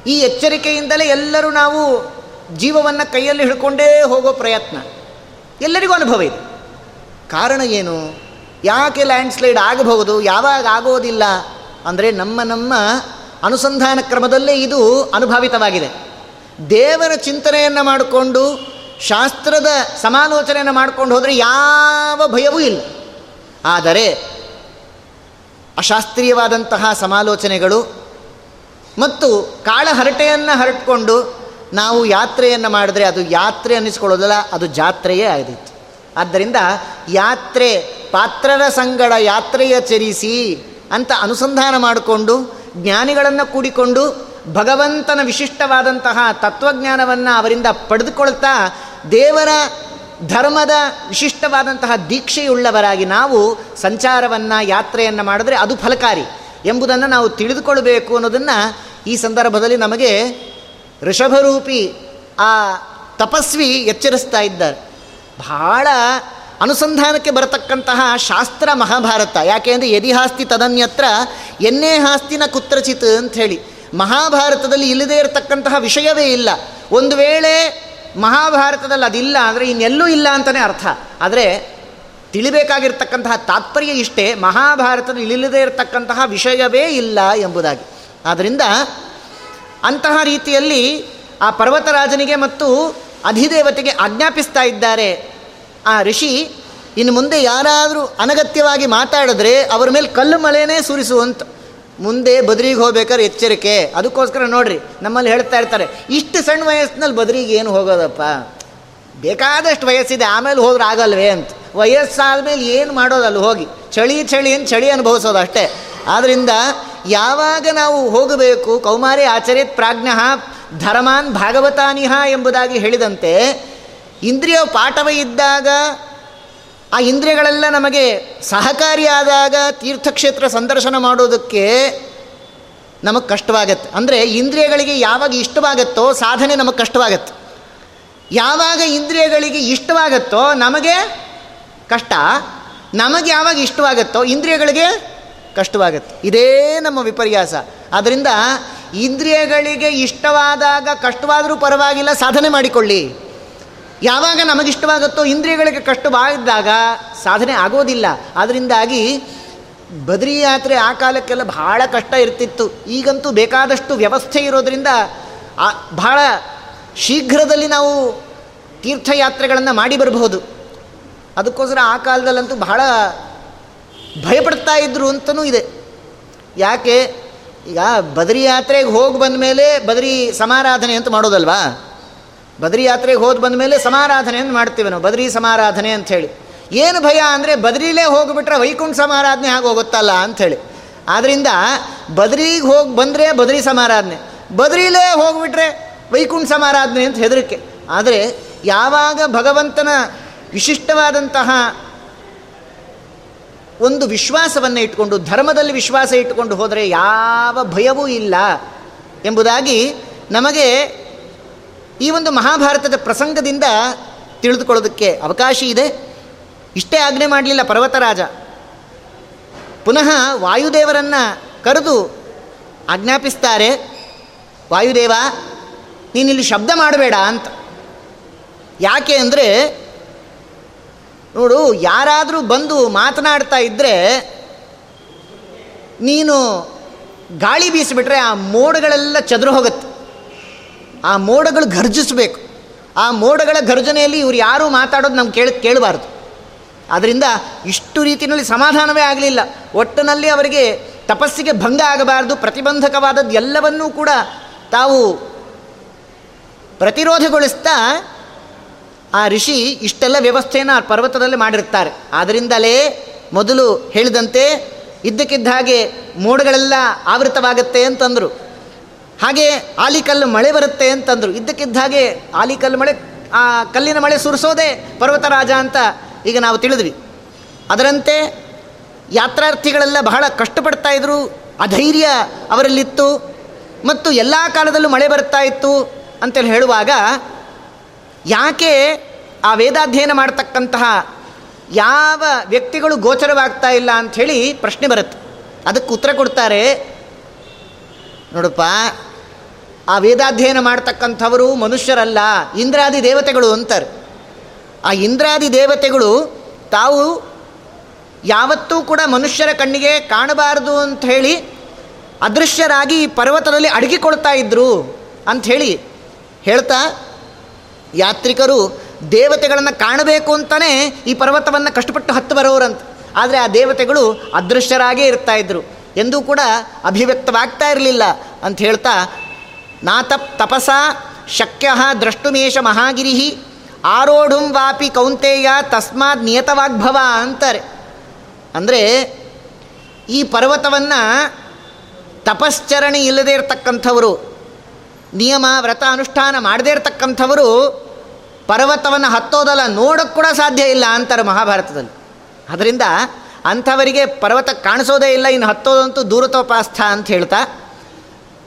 [SPEAKER 1] ಈ ಎಚ್ಚರಿಕೆಯಿಂದಲೇ ಎಲ್ಲರೂ ನಾವು ಜೀವವನ್ನು ಕೈಯಲ್ಲಿ ಹಿಡ್ಕೊಂಡೇ ಹೋಗೋ ಪ್ರಯತ್ನ. ಎಲ್ಲರಿಗೂ ಅನುಭವ ಇದೆ. ಕಾರಣ ಏನು? ಯಾಕೆ ಲ್ಯಾಂಡ್ ಸ್ಲೈಡ್ ಆಗಬಹುದು? ಯಾವಾಗ ಆಗೋದಿಲ್ಲ? ಅಂದರೆ ನಮ್ಮ ನಮ್ಮ ಅನುಸಂಧಾನ ಕ್ರಮದಲ್ಲೇ ಇದು ಅನುಭಾವಿತವಾಗಿದೆ. ದೇವರ ಚಿಂತನೆಯನ್ನು ಮಾಡಿಕೊಂಡು ಶಾಸ್ತ್ರದ ಸಮಾಲೋಚನೆಯನ್ನು ಮಾಡ್ಕೊಂಡು ಹೋದರೆ ಯಾವ ಭಯವೂ ಇಲ್ಲ. ಆದರೆ ಅಶಾಸ್ತ್ರೀಯವಾದಂತಹ ಸಮಾಲೋಚನೆಗಳು ಮತ್ತು ಕಾಳ ಹರಟೆಯನ್ನು ಹರಟ್ಕೊಂಡು ನಾವು ಯಾತ್ರೆಯನ್ನು ಮಾಡಿದ್ರೆ ಅದು ಯಾತ್ರೆ ಅನ್ನಿಸ್ಕೊಳ್ಳೋದಲ್ಲ, ಅದು ಜಾತ್ರೆಯೇ ಆಗಿತ್ತು ಆದ್ದರಿಂದ ಯಾತ್ರೆ ಪಾತ್ರರ ಸಂಗಡ ಯಾತ್ರೆಯ ಚರಿಸಿ ಅಂತ ಅನುಸಂಧಾನ ಮಾಡಿಕೊಂಡು, ಜ್ಞಾನಿಗಳನ್ನು ಕೂಡಿಕೊಂಡು ಭಗವಂತನ ವಿಶಿಷ್ಟವಾದಂತಹ ತತ್ವಜ್ಞಾನವನ್ನು ಅವರಿಂದ ಪಡೆದುಕೊಳ್ತಾ ದೇವರ ಧರ್ಮದ ವಿಶಿಷ್ಟವಾದಂತಹ ದೀಕ್ಷೆಯುಳ್ಳವರಾಗಿ ನಾವು ಸಂಚಾರವನ್ನು, ಯಾತ್ರೆಯನ್ನು ಮಾಡಿದ್ರೆ ಅದು ಫಲಕಾರಿ ಎಂಬುದನ್ನು ನಾವು ತಿಳಿದುಕೊಳ್ಬೇಕು ಅನ್ನೋದನ್ನು ಈ ಸಂದರ್ಭದಲ್ಲಿ ನಮಗೆ ಋಷಭರೂಪಿ ಆ ತಪಸ್ವಿ ಎಚ್ಚರಿಸ್ತಾ ಇದ್ದಾರೆ. ಬಹಳ ಅನುಸಂಧಾನಕ್ಕೆ ಬರತಕ್ಕಂತಹ ಶಾಸ್ತ್ರ ಮಹಾಭಾರತ, ಯಾಕೆ ಅಂದರೆ ಯದಿಹಾಸ್ತಿ ತದನ್ಯತ್ರ ಎನ್ನೇ ಹಾಸ್ತಿನ ಕುತ್ರಚಿತ್ ಅಂತ ಹೇಳಿ. ಮಹಾಭಾರತದಲ್ಲಿ ಇಲ್ಲದೇ ಇರತಕ್ಕಂತಹ ವಿಷಯವೇ ಇಲ್ಲ. ಒಂದು ವೇಳೆ ಮಹಾಭಾರತದಲ್ಲಿ ಅದಿಲ್ಲ ಅಂದರೆ ಇನ್ನೆಲ್ಲೂ ಇಲ್ಲ ಅಂತಲೇ ಅರ್ಥ. ಆದರೆ ತಿಳಿಬೇಕಾಗಿರ್ತಕ್ಕಂತಹ ತಾತ್ಪರ್ಯ ಇಷ್ಟೇ, ಮಹಾಭಾರತದಲ್ಲಿ ಇಲ್ಲದೇ ಇರತಕ್ಕಂತಹ ವಿಷಯವೇ ಇಲ್ಲ ಎಂಬುದಾಗಿ. ಆದ್ದರಿಂದ ಅಂತಹ ರೀತಿಯಲ್ಲಿ ಆ ಪರ್ವತರಾಜನಿಗೆ ಮತ್ತು ಅಧಿದೇವತೆಗೆ ಆಜ್ಞಾಪಿಸ್ತಾ ಇದ್ದಾರೆ. ಆ ಋಷಿ, ಇನ್ನು ಮುಂದೆ ಯಾರಾದರೂ ಅನಗತ್ಯವಾಗಿ ಮಾತಾಡಿದ್ರೆ ಅವರ ಮೇಲೆ ಕಲ್ಲು ಮಳೆನೇ ಸುರಿಸುವಂತ ಮುಂದೆ ಬದ್ರಿಗೆ ಹೋಗ್ಬೇಕಾದ್ರೆ ಎಚ್ಚರಿಕೆ. ಅದಕ್ಕೋಸ್ಕರ ನೋಡ್ರಿ, ನಮ್ಮಲ್ಲಿ ಹೇಳ್ತಾ ಇರ್ತಾರೆ, ಇಷ್ಟು ಸಣ್ಣ ವಯಸ್ಸಿನಲ್ಲಿ ಬದ್ರಿಗೆ ಏನು ಹೋಗೋದಪ್ಪ? ಬೇಕಾದಷ್ಟು ವಯಸ್ಸಿದೆ, ಆಮೇಲೆ ಹೋದ್ರೆ ಆಗಲ್ವೇ ಅಂತ. ವಯಸ್ಸಾದ ಮೇಲೆ ಏನು ಮಾಡೋದಲ್ಲ ಹೋಗಿ? ಚಳಿ ಚಳಿ ಅಂತ ಚಳಿ ಅನುಭವಿಸೋದು ಅಷ್ಟೇ. ಆದ್ದರಿಂದ ಯಾವಾಗ ನಾವು ಹೋಗಬೇಕು, ಕೌಮಾರಿ ಆಚರಿತ್ ಪ್ರಾಜ್ಞ ಧರ್ಮಾನ್ ಭಾಗವತಾನಿಹ ಎಂಬುದಾಗಿ ಹೇಳಿದಂತೆ, ಇಂದ್ರಿಯ ಪಾಠವೇ ಇದ್ದಾಗ ಆ ಇಂದ್ರಿಯಗಳೆಲ್ಲ ನಮಗೆ ಸಹಕಾರಿಯಾದಾಗ ತೀರ್ಥಕ್ಷೇತ್ರ ಸಂದರ್ಶನ ಮಾಡೋದಕ್ಕೆ ನಮಗೆ ಕಷ್ಟವಾಗತ್ತೆ. ಅಂದರೆ ಇಂದ್ರಿಯಗಳಿಗೆ ಯಾವಾಗ ಇಷ್ಟವಾಗತ್ತೋ ಸಾಧನೆ ನಮಗೆ ಕಷ್ಟವಾಗತ್ತೆ. ಯಾವಾಗ ಇಂದ್ರಿಯಗಳಿಗೆ ಇಷ್ಟವಾಗತ್ತೋ ನಮಗೆ ಕಷ್ಟ. ನಮಗೆ ಯಾವಾಗ ಇಷ್ಟವಾಗತ್ತೋ ಇಂದ್ರಿಯಗಳಿಗೆ ಕಷ್ಟವಾಗತ್ತೆ. ಇದೇ ನಮ್ಮ ವಿಪರ್ಯಾಸ. ಆದ್ದರಿಂದ ಇಂದ್ರಿಯಗಳಿಗೆ ಇಷ್ಟವಾದಾಗ ಕಷ್ಟವಾದರೂ ಪರವಾಗಿಲ್ಲ, ಸಾಧನೆ ಮಾಡಿಕೊಳ್ಳಿ. ಯಾವಾಗ ನಮಗಿಷ್ಟವಾಗುತ್ತೋ ಇಂದ್ರಿಯಗಳಿಗೆ ಕಷ್ಟವಾಗಿದ್ದಾಗ ಸಾಧನೆ ಆಗೋದಿಲ್ಲ. ಅದರಿಂದಾಗಿ ಬದ್ರಿ ಯಾತ್ರೆ ಆ ಕಾಲಕ್ಕೆಲ್ಲ ಬಹಳ ಕಷ್ಟ ಇರ್ತಿತ್ತು. ಈಗಂತೂ ಬೇಕಾದಷ್ಟು ವ್ಯವಸ್ಥೆ ಇರೋದರಿಂದ ಬಹಳ ಶೀಘ್ರದಲ್ಲಿ ನಾವು ತೀರ್ಥಯಾತ್ರೆಗಳನ್ನು ಮಾಡಿ ಬರಬಹುದು. ಅದಕ್ಕೋಸ್ಕರ ಆ ಕಾಲದಲ್ಲಂತೂ ಬಹಳ ಭಯಪಡ್ತಾ ಇದ್ರು ಅಂತಲೂ ಇದೆ. ಯಾಕೆ? ಈಗ ಬದರಿ ಯಾತ್ರೆಗೆ ಹೋಗಿ ಬಂದ ಮೇಲೆ ಬದರಿ ಸಮಾರಾಧನೆ ಅಂತ ಮಾಡೋದಲ್ವಾ? ಬದರಿ ಯಾತ್ರೆಗೆ ಹೋದ್ ಬಂದ ಮೇಲೆ ಸಮಾರಾಧನೆಯನ್ನು ಮಾಡ್ತೀವಿ ನಾವು, ಬದ್ರಿ ಸಮಾರಾಧನೆ ಅಂಥೇಳಿ ಏನು ಭಯ ಅಂದರೆ ಬದ್ರಿಲೇ ಹೋಗಿಬಿಟ್ರೆ ವೈಕುಂಠ ಸಮಾರಾಧನೆ ಹಾಗೆ ಹೋಗುತ್ತಲ್ಲ ಅಂಥೇಳಿ ಆದ್ದರಿಂದ ಬದ್ರಿಗೆ ಹೋಗಿ ಬಂದರೆ ಬದ್ರಿ ಸಮಾರಾಧನೆ, ಬದ್ರಿಲೇ ಹೋಗಿಬಿಟ್ರೆ ವೈಕುಂಠ ಸಮಾರಾಧನೆ ಅಂತ ಹೆದರಿಕೆ. ಆದರೆ ಯಾವಾಗ ಭಗವಂತನ ವಿಶಿಷ್ಟವಾದಂತಹ ಒಂದು ವಿಶ್ವಾಸವನ್ನು ಇಟ್ಕೊಂಡು, ಧರ್ಮದಲ್ಲಿ ವಿಶ್ವಾಸ ಇಟ್ಟುಕೊಂಡು ಹೋದರೆ ಯಾವ ಭಯವೂ ಇಲ್ಲ ಎಂಬುದಾಗಿ ನಮಗೆ ಈ ಒಂದು ಮಹಾಭಾರತದ ಪ್ರಸಂಗದಿಂದ ತಿಳಿದುಕೊಳ್ಳೋದಕ್ಕೆ ಅವಕಾಶ ಇದೆ. ಇಷ್ಟೇ ಆಜ್ಞೆ ಮಾಡಲಿಲ್ಲ ಪರ್ವತರಾಜ ಪುನಃ ವಾಯುದೇವರನ್ನು ಕರೆದು ಆಜ್ಞಾಪಿಸ್ತಾರೆ, ವಾಯುದೇವ, ನೀನಿಲ್ಲಿ ಶಬ್ದ ಮಾಡಬೇಡ ಅಂತ. ಯಾಕೆ ಅಂದರೆ, ನೋಡು, ಯಾರಾದರೂ ಬಂದು ಮಾತನಾಡ್ತಾ ಇದ್ದರೆ ನೀನು ಗಾಳಿ ಬೀಸಿಬಿಟ್ರೆ ಆ ಮೋಡಗಳೆಲ್ಲ ಚದುರು ಹೋಗುತ್ತೆ. ಆ ಮೋಡಗಳು ಘರ್ಜಿಸಬೇಕು. ಆ ಮೋಡಗಳ ಘರ್ಜನೆಯಲ್ಲಿ ಇವ್ರು ಯಾರೂ ಮಾತಾಡೋದು ನಮ್ಗೆ ಕೇಳಿ, ಕೇಳಬಾರ್ದು. ಆದ್ದರಿಂದ ಇಷ್ಟು ರೀತಿಯಲ್ಲಿ ಸಮಾಧಾನವೇ ಆಗಲಿಲ್ಲ. ಒಟ್ಟಿನಲ್ಲಿ ಅವರಿಗೆ ತಪಸ್ಸಿಗೆ ಭಂಗ ಆಗಬಾರ್ದು, ಪ್ರತಿಬಂಧಕವಾದದ್ದು ಎಲ್ಲವನ್ನೂ ಕೂಡ ತಾವು ಪ್ರತಿರೋಧಗೊಳಿಸ್ತಾ ಆ ಋಷಿ ಇಷ್ಟೆಲ್ಲ ವ್ಯವಸ್ಥೆಯನ್ನು ಆ ಪರ್ವತದಲ್ಲಿ ಮಾಡಿರ್ತಾರೆ. ಆದ್ದರಿಂದಲೇ ಮೊದಲು ಹೇಳಿದಂತೆ ಇದ್ದಕ್ಕಿದ್ದ ಹಾಗೆ ಮೋಡಗಳೆಲ್ಲ ಆವೃತವಾಗುತ್ತೆ ಅಂತಂದರು. ಹಾಗೆ ಆಲಿಕಲ್ಲು ಮಳೆ ಬರುತ್ತೆ ಅಂತಂದರು. ಇದ್ದಕ್ಕಿದ್ದ ಹಾಗೆ ಆಲಿಕಲ್ಲು ಮಳೆ, ಆ, ಕಲ್ಲಿನ ಮಳೆ ಸುರಿಸೋದೇ ಪರ್ವತರಾಜ ಅಂತ ಈಗ ನಾವು ತಿಳಿದ್ವಿ. ಅದರಂತೆ ಯಾತ್ರಾರ್ಥಿಗಳೆಲ್ಲ ಬಹಳ ಕಷ್ಟಪಡ್ತಾ ಇದ್ದರು ಅಧೈರ್ಯ ಅವರಲ್ಲಿತ್ತು. ಮತ್ತು ಎಲ್ಲ ಕಾಲದಲ್ಲೂ ಮಳೆ ಬರ್ತಾ ಇತ್ತು ಅಂತೇಳಿ ಹೇಳುವಾಗ ಯಾಕೆ ಆ ವೇದಾಧ್ಯಯನ ಮಾಡ್ತಕ್ಕಂತಹ ಯಾವ ವ್ಯಕ್ತಿಗಳು ಗೋಚರವಾಗ್ತಾ ಇಲ್ಲ ಅಂಥೇಳಿ ಪ್ರಶ್ನೆ ಬರುತ್ತೆ. ಅದಕ್ಕೆ ಉತ್ತರ ಕೊಡ್ತಾರೆ. ನೋಡಪ್ಪ ಆ ವೇದಾಧ್ಯಯನ ಮಾಡ್ತಕ್ಕಂಥವರು ಮನುಷ್ಯರಲ್ಲ, ಇಂದ್ರಾದಿ ದೇವತೆಗಳು ಅಂತಾರೆ. ಆ ಇಂದ್ರಾದಿ ದೇವತೆಗಳು ತಾವು ಯಾವತ್ತೂ ಕೂಡ ಮನುಷ್ಯರ ಕಣ್ಣಿಗೆ ಕಾಣಬಾರದು ಅಂತ ಹೇಳಿ ಅದೃಶ್ಯರಾಗಿ ಈ ಪರ್ವತದಲ್ಲಿ ಅಡಗಿಕೊಳ್ತಾ ಇದ್ದರು ಅಂಥೇಳಿ ಹೇಳ್ತಾ, ಯಾತ್ರಿಕರು ದೇವತೆಗಳನ್ನು ಕಾಣಬೇಕು ಅಂತಲೇ ಈ ಪರ್ವತವನ್ನು ಕಷ್ಟಪಟ್ಟು ಹತ್ತು ಬರೋರಂತ. ಆದರೆ ಆ ದೇವತೆಗಳು ಅದೃಶ್ಯರಾಗೇ ಇರ್ತಾ ಇದ್ದರು ಎಂದೂ ಕೂಡ ಅಭಿವ್ಯಕ್ತವಾಗ್ತಾ ಇರಲಿಲ್ಲ ಅಂತ ಹೇಳ್ತಾ ನಾತಪ್ ತಪಸ ಶಕ್ಯ ದ್ರಷ್ಟುಮೇಷ ಮಹಾಗಿರಿ ಆರೋಢುಂ ವಾಪಿ ಕೌಂತೆಯ ತಸ್ಮಾತ್ ನಿಯತವಾಗ್ಭವ ಅಂತಾರೆ. ಅಂದರೆ ಈ ಪರ್ವತವನ್ನು ತಪಶ್ಚರಣೆ ಇಲ್ಲದೇ ಇರತಕ್ಕಂಥವರು, ನಿಯಮ, ವ್ರತ, ಅನುಷ್ಠಾನ ಮಾಡದೇ ಇರತಕ್ಕಂಥವರು ಪರ್ವತವನ್ನು ಹತ್ತೋದಲ್ಲ ನೋಡೋಕ್ಕೆ ಕೂಡ ಸಾಧ್ಯ ಇಲ್ಲ ಅಂತಾರೆ ಮಹಾಭಾರತದಲ್ಲಿ. ಅದರಿಂದ ಅಂಥವರಿಗೆ ಪರ್ವತ ಕಾಣಿಸೋದೇ ಇಲ್ಲ, ಇನ್ನು ಹತ್ತೋದಂತೂ ದೂರತೋಪಾಸ್ಥ ಅಂತ ಹೇಳ್ತಾ,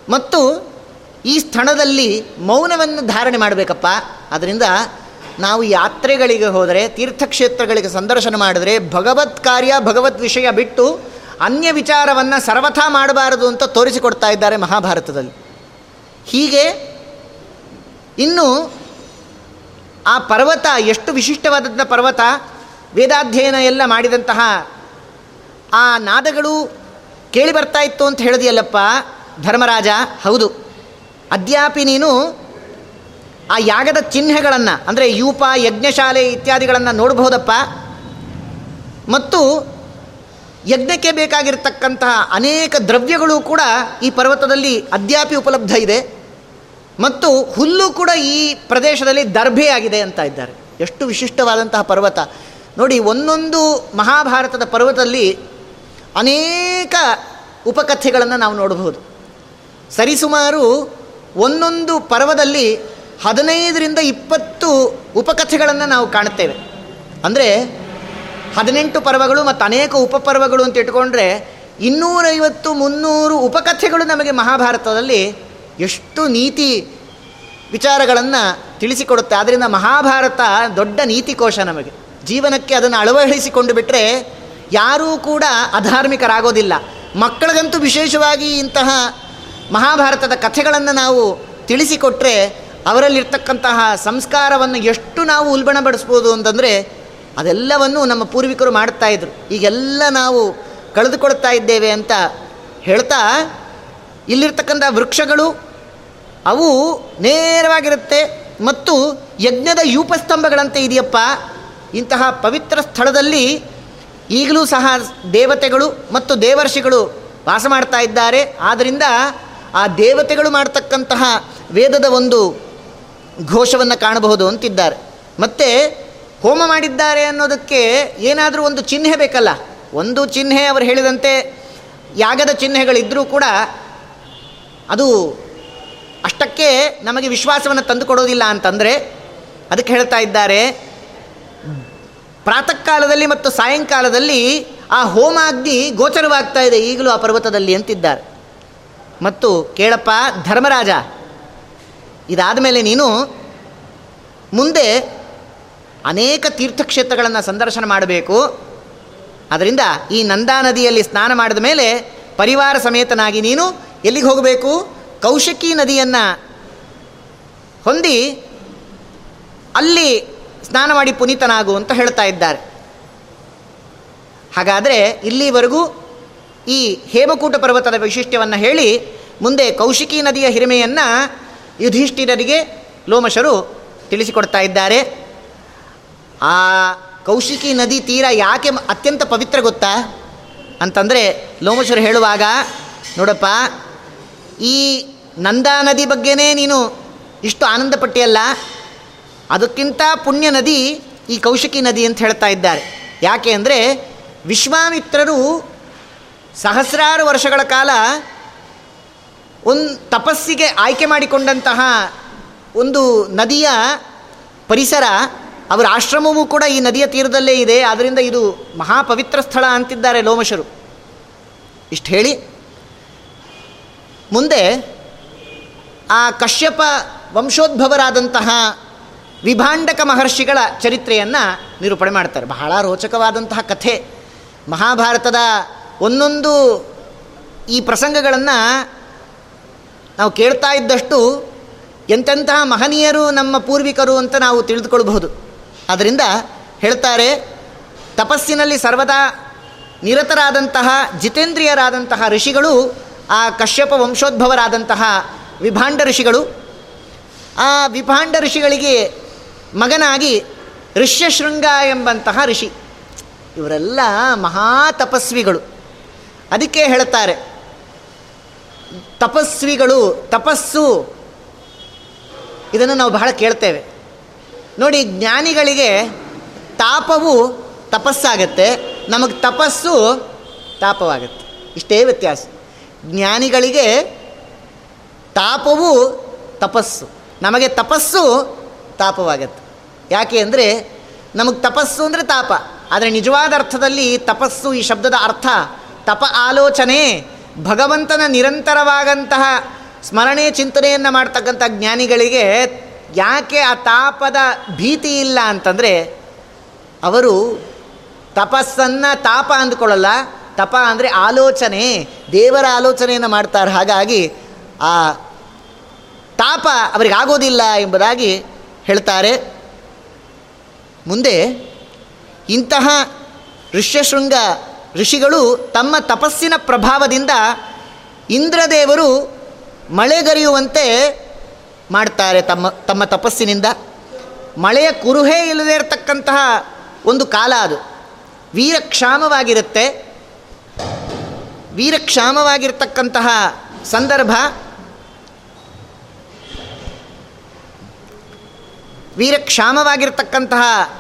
[SPEAKER 1] ಮತ್ತು ಈ ಸ್ಥಳದಲ್ಲಿ ಮೌನವನ್ನು ಧಾರಣೆ ಮಾಡಬೇಕಪ್ಪ. ಅದರಿಂದ ನಾವು ಯಾತ್ರೆಗಳಿಗೆ ಹೋದರೆ, ತೀರ್ಥಕ್ಷೇತ್ರಗಳಿಗೆ ಸಂದರ್ಶನ ಮಾಡಿದ್ರೆ, ಭಗವತ್ ಕಾರ್ಯ, ಭಗವತ್ ವಿಷಯ ಬಿಟ್ಟು ಅನ್ಯ ವಿಚಾರವನ್ನು ಸರ್ವಥಾ ಮಾಡಬಾರದು ಅಂತ ತೋರಿಸಿಕೊಡ್ತಾ ಇದ್ದಾರೆ ಮಹಾಭಾರತದಲ್ಲಿ. ಹೀಗೆ ಇನ್ನು ಆ ಪರ್ವತ, ಎಷ್ಟು ವಿಶಿಷ್ಟವಾದಂಥ ಪರ್ವತ, ವೇದಾಧ್ಯಯನ ಎಲ್ಲ ಮಾಡಿದಂತಹ ಆ ನಾದಗಳು ಕೇಳಿ ಬರ್ತಾ ಇತ್ತು ಅಂತ ಹೇಳಿದೆಯಲ್ಲಪ್ಪ ಧರ್ಮರಾಜ? ಹೌದು. ಅದ್ಯಾಪಿ ನೀನು ಆ ಯಾಗದ ಚಿಹ್ನೆಗಳನ್ನು, ಅಂದರೆ ಯೂಪ, ಯಜ್ಞಶಾಲೆ ಇತ್ಯಾದಿಗಳನ್ನು ನೋಡಬಹುದಪ್ಪ. ಮತ್ತು ಯಜ್ಞಕ್ಕೆ ಬೇಕಾಗಿರ್ತಕ್ಕಂತಹ ಅನೇಕ ದ್ರವ್ಯಗಳು ಕೂಡ ಈ ಪರ್ವತದಲ್ಲಿ ಅದ್ಯಾಪಿ ಉಪಲಬ್ಧ ಇದೆ. ಮತ್ತು ಹುಲ್ಲು ಕೂಡ ಈ ಪ್ರದೇಶದಲ್ಲಿ ದರ್ಭೆಯಾಗಿದೆ ಅಂತ ಇದ್ದಾರೆ. ಎಷ್ಟು ವಿಶಿಷ್ಟವಾದಂತಹ ಪರ್ವತ. ನೋಡಿ, ಒಂದೊಂದು ಮಹಾಭಾರತದ ಪರ್ವತದಲ್ಲಿ ಅನೇಕ ಉಪಕಥೆಗಳನ್ನು ನಾವು ನೋಡಬಹುದು. ಸರಿಸುಮಾರು ಒಂದೊಂದು ಪರ್ವದಲ್ಲಿ ಹದಿನೈದರಿಂದ ಇಪ್ಪತ್ತು ಉಪಕಥೆಗಳನ್ನು ನಾವು ಕಾಣುತ್ತೇವೆ. ಅಂದರೆ ಹದಿನೆಂಟು ಪರ್ವಗಳು ಮತ್ತು ಅನೇಕ ಉಪಪರ್ವಗಳು ಅಂತ ಇಟ್ಕೊಂಡ್ರೆ ಇನ್ನೂರೈವತ್ತು, ಮುನ್ನೂರು ಉಪಕಥೆಗಳು ನಮಗೆ ಮಹಾಭಾರತದಲ್ಲಿ ಎಷ್ಟು ನೀತಿ ವಿಚಾರಗಳನ್ನು ತಿಳಿಸಿಕೊಡುತ್ತೆ. ಆದ್ದರಿಂದ ಮಹಾಭಾರತ ದೊಡ್ಡ ನೀತಿಕೋಶ ನಮಗೆ. ಜೀವನಕ್ಕೆ ಅದನ್ನು ಅಳವಡಿಸಿಕೊಂಡು ಬಿಟ್ಟರೆ ಯಾರೂ ಕೂಡ ಅಧಾರ್ಮಿಕರಾಗೋದಿಲ್ಲ. ಮಕ್ಕಳಿಗಂತೂ ವಿಶೇಷವಾಗಿ ಇಂತಹ ಮಹಾಭಾರತದ ಕಥೆಗಳನ್ನು ನಾವು ತಿಳಿಸಿಕೊಟ್ಟರೆ ಅವರಲ್ಲಿರ್ತಕ್ಕಂತಹ ಸಂಸ್ಕಾರವನ್ನು ಎಷ್ಟು ನಾವು ಉಲ್ಬಣಪಡಿಸ್ಬೋದು ಅಂತಂದರೆ ಅದೆಲ್ಲವನ್ನು ನಮ್ಮ ಪೂರ್ವಿಕರು ಮಾಡ್ತಾ ಇದ್ರು. ಈಗೆಲ್ಲ ನಾವು ಕಳೆದುಕೊಳ್ತಾ ಇದ್ದೇವೆ ಅಂತ ಹೇಳ್ತಾ ಇಲ್ಲಿರ್ತಕ್ಕಂಥ ವೃಕ್ಷಗಳು ಅವು ನೇರವಾಗಿರುತ್ತೆ ಮತ್ತು ಯಜ್ಞದ ಯೂಪಸ್ತಂಭಗಳಂತೆ ಇದೆಯಪ್ಪ. ಇಂತಹ ಪವಿತ್ರ ಸ್ಥಳದಲ್ಲಿ ಈಗಲೂ ಸಹ ದೇವತೆಗಳು ಮತ್ತು ದೇವರ್ಷಿಗಳು ವಾಸ ಮಾಡ್ತಾ ಇದ್ದಾರೆ. ಆದ್ದರಿಂದ ಆ ದೇವತೆಗಳು ಮಾಡ್ತಕ್ಕಂತಹ ವೇದದ ಒಂದು ಘೋಷವನ್ನು ಕಾಣಬಹುದು ಅಂತಿದ್ದಾರೆ. ಮತ್ತು ಹೋಮ ಮಾಡಿದ್ದಾರೆ ಅನ್ನೋದಕ್ಕೆ ಏನಾದರೂ ಒಂದು ಚಿಹ್ನೆ ಬೇಕಲ್ಲ? ಒಂದು ಚಿಹ್ನೆ ಅವರು ಹೇಳಿದಂತೆ ಯಾಗದ ಚಿಹ್ನೆಗಳಿದ್ದರೂ ಕೂಡ ಅದು ಅಷ್ಟಕ್ಕೆ ನಮಗೆ ವಿಶ್ವಾಸವನ್ನು ತಂದು ಕೊಡೋದಿಲ್ಲ ಅಂತಂದರೆ ಅದಕ್ಕೆ ಹೇಳ್ತಾ ಇದ್ದಾರೆ ಪ್ರಾತಃ ಕಾಲದಲ್ಲಿ ಮತ್ತು ಸಾಯಂಕಾಲದಲ್ಲಿ ಆ ಹೋಮಾಗ್ನಿ ಗೋಚರವಾಗ್ತಾ ಇದೆ ಈಗಲೂ ಆ ಪರ್ವತದಲ್ಲಿ ಅಂತಿದ್ದಾರೆ. ಮತ್ತು ಕೇಳಪ್ಪ, ಧರ್ಮರಾಜ ಇದಾದ ಮೇಲೆ ನೀನು ಮುಂದೆ ಅನೇಕ ತೀರ್ಥಕ್ಷೇತ್ರಗಳನ್ನು ಸಂದರ್ಶನ ಮಾಡಬೇಕು. ಅದರಿಂದ ಈ ನಂದಾ ನದಿಯಲ್ಲಿ ಸ್ನಾನ ಮಾಡಿದ ಮೇಲೆ ಪರಿವಾರ ಸಮೇತನಾಗಿ ನೀನು ಎಲ್ಲಿಗೆ ಹೋಗಬೇಕು? ಕೌಶಿಕಿ ನದಿಯನ್ನು ಹೊಂದಿ ಅಲ್ಲಿ ಸ್ನಾನ ಮಾಡಿ ಪುನೀತನಾಗು ಅಂತ ಹೇಳ್ತಾ ಇದ್ದಾರೆ. ಹಾಗಾದರೆ ಇಲ್ಲಿವರೆಗೂ ಈ ಹೇಮಕೂಟ ಪರ್ವತದ ವೈಶಿಷ್ಟ್ಯವನ್ನು ಹೇಳಿ ಮುಂದೆ ಕೌಶಿಕಿ ನದಿಯ ಹಿರಿಮೆಯನ್ನು ಯುಧಿಷ್ಠಿರರಿಗೆ ಲೋಮಶರು ತಿಳಿಸಿಕೊಡ್ತಾ ಇದ್ದಾರೆ. ಆ ಕೌಶಿಕಿ ನದಿ ತೀರ ಯಾಕೆ ಅತ್ಯಂತ ಪವಿತ್ರ ಗೊತ್ತಾ? ಅಂತಂದರೆ ಲೋಮಶರು ಹೇಳುವಾಗ, ನೋಡಪ್ಪ, ಈ ನಂದಾ ನದಿ ಬಗ್ಗೆನೇ ನೀನು ಇಷ್ಟು ಆನಂದ ಪಟ್ಟಿಯಲ್ಲ ಅದಕ್ಕಿಂತ ಪುಣ್ಯ ನದಿ ಈ ಕೌಶಿಕಿ ನದಿ ಅಂತ ಹೇಳ್ತಾ ಇದ್ದಾರೆ. ಯಾಕೆ ಅಂದರೆ ವಿಶ್ವಾಮಿತ್ರರು ಸಹಸ್ರಾರು ವರ್ಷಗಳ ಕಾಲ ಒಂದು ತಪಸ್ಸಿಗೆ ಆಯ್ಕೆ ಮಾಡಿಕೊಂಡಂತಹ ಒಂದು ನದಿಯ ಪರಿಸರ, ಅವರ ಆಶ್ರಮವೂ ಕೂಡ ಈ ನದಿಯ ತೀರದಲ್ಲೇ ಇದೆ. ಆದ್ದರಿಂದ ಇದು ಮಹಾಪವಿತ್ರ ಸ್ಥಳ ಅಂತಿದ್ದಾರೆ ಲೋಮಶರು. ಇಷ್ಟು ಹೇಳಿ. ಮುಂದೆ ಆ ಕಶ್ಯಪ ವಂಶೋದ್ಭವರಾದಂತಹ ವಿಭಾಂಡಕ ಮಹರ್ಷಿಗಳ ಚರಿತ್ರೆಯನ್ನು ನಿರೂಪಣೆ ಮಾಡ್ತಾರೆ. ಬಹಳ ರೋಚಕವಾದಂತಹ ಕಥೆ. ಮಹಾಭಾರತದ ಒಂದೊಂದು ಈ ಪ್ರಸಂಗಗಳನ್ನು ನಾವು ಕೇಳ್ತಾ ಇದ್ದಷ್ಟು ಎಂತೆಂತಹ ಮಹನೀಯರು ನಮ್ಮ ಪೂರ್ವಿಕರು ಅಂತ ನಾವು ತಿಳಿದುಕೊಳ್ಬಹುದು. ಆದ್ದರಿಂದ ಹೇಳ್ತಾರೆ, ತಪಸ್ಸಿನಲ್ಲಿ ಸರ್ವದಾ ನಿರತರಾದಂತಹ, ಜಿತೇಂದ್ರಿಯರಾದಂತಹ ಋಷಿಗಳು, ಆ ಕಶ್ಯಪ ವಂಶೋದ್ಭವರಾದಂತಹ ವಿಭಾಂಡ ಋಷಿಗಳು, ಆ ವಿಭಾಂಡ ಋಷಿಗಳಿಗೆ ಮಗನಾಗಿ ಋಷ್ಯಶೃಂಗ ಎಂಬಂತಹ ಋಷಿ. ಇವರೆಲ್ಲ ಮಹಾ ತಪಸ್ವಿಗಳು. ಅದಕ್ಕೆ ಹೇಳ್ತಾರೆ ತಪಸ್ವಿಗಳು, ತಪಸ್ಸು, ಇದನ್ನು ನಾವು ಬಹಳ ಕೇಳ್ತೇವೆ. ನೋಡಿ, ಜ್ಞಾನಿಗಳಿಗೆ ತಾಪವು ತಪಸ್ಸಾಗತ್ತೆ, ನಮಗೆ ತಪಸ್ಸು ತಾಪವಾಗತ್ತೆ. ಇಷ್ಟೇ ವ್ಯತ್ಯಾಸ. ಜ್ಞಾನಿಗಳಿಗೆ ತಾಪವು ತಪಸ್ಸು, ನಮಗೆ ತಪಸ್ಸು ತಾಪವಾಗತ್ತೆ. ಯಾಕೆ ಅಂದರೆ, ನಮಗೆ ತಪಸ್ಸು ಅಂದರೆ ತಾಪ. ಆದರೆ ನಿಜವಾದ ಅರ್ಥದಲ್ಲಿ ತಪಸ್ಸು ಈ ಶಬ್ದದ ಅರ್ಥ ತಪ ಆಲೋಚನೆ, ಭಗವಂತನ ನಿರಂತರವಾದಂತಹ ಸ್ಮರಣೆ, ಚಿಂತನೆಯನ್ನು ಮಾಡ್ತಕ್ಕಂಥ ಜ್ಞಾನಿಗಳಿಗೆ ಯಾಕೆ ಆ ತಾಪದ ಭೀತಿ ಇಲ್ಲ ಅಂತಂದರೆ, ಅವರು ತಪಸ್ಸನ್ನು ತಾಪ ಅಂದ್ಕೊಳ್ಳಲ್ಲ. ತಪ ಅಂದರೆ ಆಲೋಚನೆ, ದೇವರ ಆಲೋಚನೆಯನ್ನು ಮಾಡ್ತಾರೆ. ಹಾಗಾಗಿ ಆ ತಾಪ ಅವರಿಗಾಗೋದಿಲ್ಲ ಎಂಬುದಾಗಿ ಹೇಳ್ತಾರೆ. ಮುಂದೆ ಇಂತಹ ಋಷ್ಯಶೃಂಗ ಋಷಿಗಳು ತಮ್ಮ ತಪಸ್ಸಿನ ಪ್ರಭಾವದಿಂದ ಇಂದ್ರದೇವರು ಮಳೆಗರಿಯುವಂತೆ ಮಾಡ್ತಾರೆ ತಮ್ಮ ತಮ್ಮ ತಪಸ್ಸಿನಿಂದ. ಮಳೆಯ ಕುರುಹೇ ಇಲ್ಲದೇ ಇರತಕ್ಕಂತಹ ಒಂದು ಕಾಲ ಅದು. ವೀರಕ್ಷಾಮವಾಗಿರುತ್ತೆ. ವೀರಕ್ಷಾಮವಾಗಿರ್ತಕ್ಕಂತಹ ಸಂದರ್ಭ. ವೀರಕ್ಷಾಮವಾಗಿರ್ತಕ್ಕಂತಹ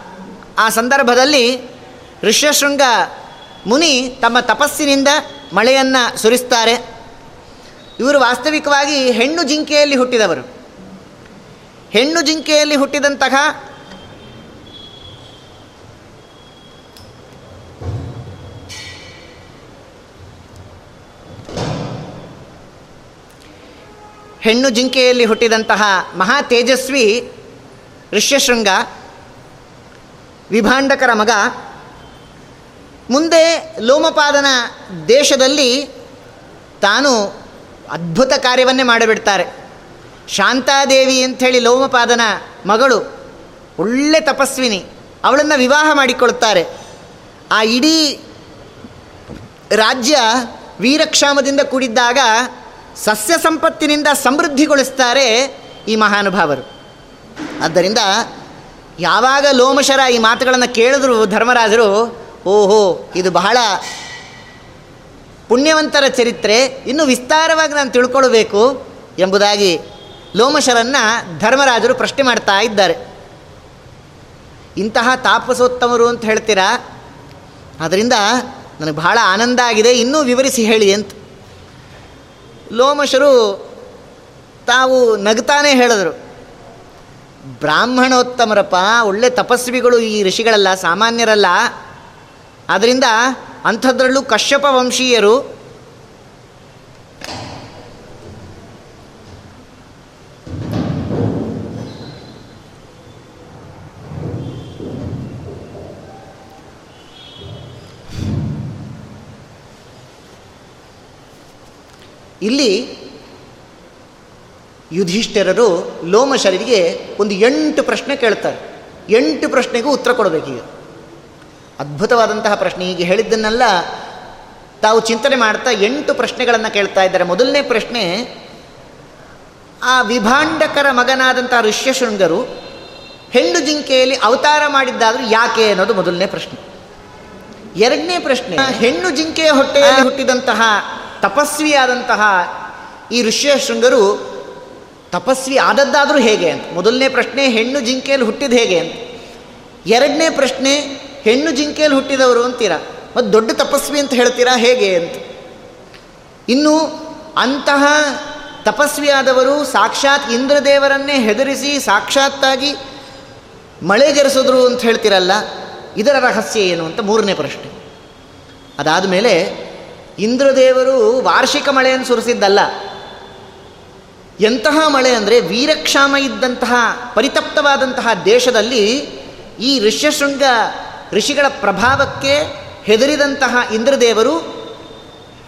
[SPEAKER 1] ಆ ಸಂದರ್ಭದಲ್ಲಿ ಋಷ್ಯಶೃಂಗ ಮುನಿ ತಮ್ಮ ತಪಸ್ಸಿನಿಂದ ಮಳೆಯನ್ನು ಸುರಿಸ್ತಾರೆ. ಇವರು ವಾಸ್ತವಿಕವಾಗಿ ಹೆಣ್ಣು ಜಿಂಕೆಯಲ್ಲಿ ಹುಟ್ಟಿದವರು. ಹೆಣ್ಣು ಜಿಂಕೆಯಲ್ಲಿ ಹುಟ್ಟಿದಂತಹ ಹೆಣ್ಣು ಜಿಂಕೆಯಲ್ಲಿ ಹುಟ್ಟಿದಂತಹ ಮಹಾ ತೇಜಸ್ವಿ ಋಷ್ಯಶೃಂಗ, ವಿಭಾಂಡಕರ ಮಗ ಮುಂದೆ ಲೋಮಪಾದನ ದೇಶದಲ್ಲಿ ತಾನು ಅದ್ಭುತ ಕಾರ್ಯವನ್ನೇ ಮಾಡಿಬಿಡ್ತಾರೆ. ಶಾಂತಾದೇವಿ ಅಂಥೇಳಿ ಲೋಮಪಾದನ ಮಗಳು, ಒಳ್ಳೆ ತಪಸ್ವಿನಿ, ಅವಳನ್ನು ವಿವಾಹ ಮಾಡಿಕೊಳ್ತಾರೆ. ಆ ಇಡೀ ರಾಜ್ಯ ವೀರಕ್ಷಾಮದಿಂದ ಕೂಡಿದ್ದಾಗ ಸಸ್ಯ ಸಂಪತ್ತಿನಿಂದ ಸಮೃದ್ಧಿಗೊಳಿಸ್ತಾರೆ ಈ ಮಹಾನುಭಾವರು. ಆದ್ದರಿಂದ ಯಾವಾಗ ಲೋಮಶರ ಈ ಮಾತುಗಳನ್ನು ಕೇಳಿದ್ರು ಧರ್ಮರಾಜರು ಓಹೋ, ಇದು ಬಹಳ ಪುಣ್ಯವಂತರ ಚರಿತ್ರೆ. ಇನ್ನು ವಿಸ್ತಾರವಾಗಿ ನಾನು ತಿಳ್ಕೊಳ್ಬೇಕು ಎಂಬುದಾಗಿ ಲೋಮಶರನ್ನು ಧರ್ಮರಾಜರು ಪ್ರಶ್ನೆ ಮಾಡ್ತಾ ಇದ್ದಾರೆ. ಇಂತಹ ತಾಪಸೋತ್ತಮರು ಅಂತ ಹೇಳ್ತೀರಾ? ಅದರಿಂದ ನನಗೆ ಬಹಳ ಆನಂದ ಆಗಿದೆ. ಇನ್ನೂ ವಿವರಿಸಿ ಹೇಳಿ ಅಂತ. ಲೋಮಶರು ತಾವು ನಗ್ತಾನೆ ಹೇಳಿದರು. ಬ್ರಾಹ್ಮಣೋತ್ತಮರಪ್ಪ, ಒಳ್ಳೆ ತಪಸ್ವಿಗಳು ಈ ಋಷಿಗಳಲ್ಲ, ಸಾಮಾನ್ಯರಲ್ಲ. ಆದ್ದರಿಂದ ಅಂಥದ್ರಲ್ಲೂ ಕಶ್ಯಪ ವಂಶೀಯರು ಇಲ್ಲಿ ಯುಧಿಷ್ಠಿರರು ಲೋಮಶರಿಗೆ ಒಂದು ಎಂಟು ಪ್ರಶ್ನೆ ಕೇಳ್ತಾರೆ. ಎಂಟು ಪ್ರಶ್ನೆಗೂ ಉತ್ತರ ಕೊಡಬೇಕೀಗ ಅದ್ಭುತವಾದಂತಹ ಪ್ರಶ್ನೆ. ಹೀಗೆ ಹೇಳಿದ್ದನ್ನೆಲ್ಲ ತಾವು ಚಿಂತನೆ ಮಾಡ್ತಾ ಎಂಟು ಪ್ರಶ್ನೆಗಳನ್ನು ಕೇಳ್ತಾ ಇದ್ದಾರೆ. ಮೊದಲನೇ ಪ್ರಶ್ನೆ, ಆ ವಿಭಾಂಡಕರ ಮಗನಾದಂಥ ಋಷ್ಯಶೃಂಗರು ಹೆಣ್ಣು ಜಿಂಕೆಯಲ್ಲಿ ಅವತಾರ ಮಾಡಿದ್ದಾದರೂ ಯಾಕೆ ಅನ್ನೋದು ಮೊದಲನೇ ಪ್ರಶ್ನೆ. ಎರಡನೇ ಪ್ರಶ್ನೆ, ಹೆಣ್ಣು ಜಿಂಕೆಯ ಹೊಟ್ಟೆಯಲ್ಲಿ ಹುಟ್ಟಿದಂತಹ ತಪಸ್ವಿಯಾದಂತಹ ಈ ಋಷ್ಯಶೃಂಗರು ತಪಸ್ವಿ ಆದದ್ದಾದರೂ ಹೇಗೆ ಅಂತ. ಮೊದಲನೇ ಪ್ರಶ್ನೆ, ಹೆಣ್ಣು ಜಿಂಕೆಯಲ್ಲಿ ಹುಟ್ಟಿದ ಹೇಗೆ ಅಂತ. ಎರಡನೇ ಪ್ರಶ್ನೆ ಹೆಣ್ಣು ಜಿಂಕೆಯಲ್ಲಿ ಹುಟ್ಟಿದವರು ಅಂತೀರಾ? ಮತ್ತು ದೊಡ್ಡ ತಪಸ್ವಿ ಅಂತ ಹೇಳ್ತೀರಾ? ಹೇಗೆ ಅಂತ. ಇನ್ನು ಅಂತಹ ತಪಸ್ವಿಯಾದವರು ಸಾಕ್ಷಾತ್ ಇಂದ್ರದೇವರನ್ನೇ ಹೆದರಿಸಿ ಸಾಕ್ಷಾತ್ತಾಗಿ ಮಳೆಗೆರೆಸಿದ್ರು ಅಂತ ಹೇಳ್ತಿರಲ್ಲ, ಇದರ ರಹಸ್ಯ ಏನು ಅಂತ ಮೂರನೇ ಪ್ರಶ್ನೆ. ಅದಾದ ಮೇಲೆ ಇಂದ್ರದೇವರು ವಾರ್ಷಿಕ ಮಳೆಯನ್ನು ಸುರಿಸಿದ್ದಲ್ಲ. ಎಂತಹ ಮಳೆ ಅಂದರೆ ವೀರಕ್ಷಾಮ ಇದ್ದಂತಹ ಪರಿತಪ್ತವಾದಂತಹ ದೇಶದಲ್ಲಿ ಈ ಋಷ್ಯಶೃಂಗ ಋಷಿಗಳ ಪ್ರಭಾವಕ್ಕೆ ಹೆದರಿದಂತಹ ಇಂದ್ರದೇವರು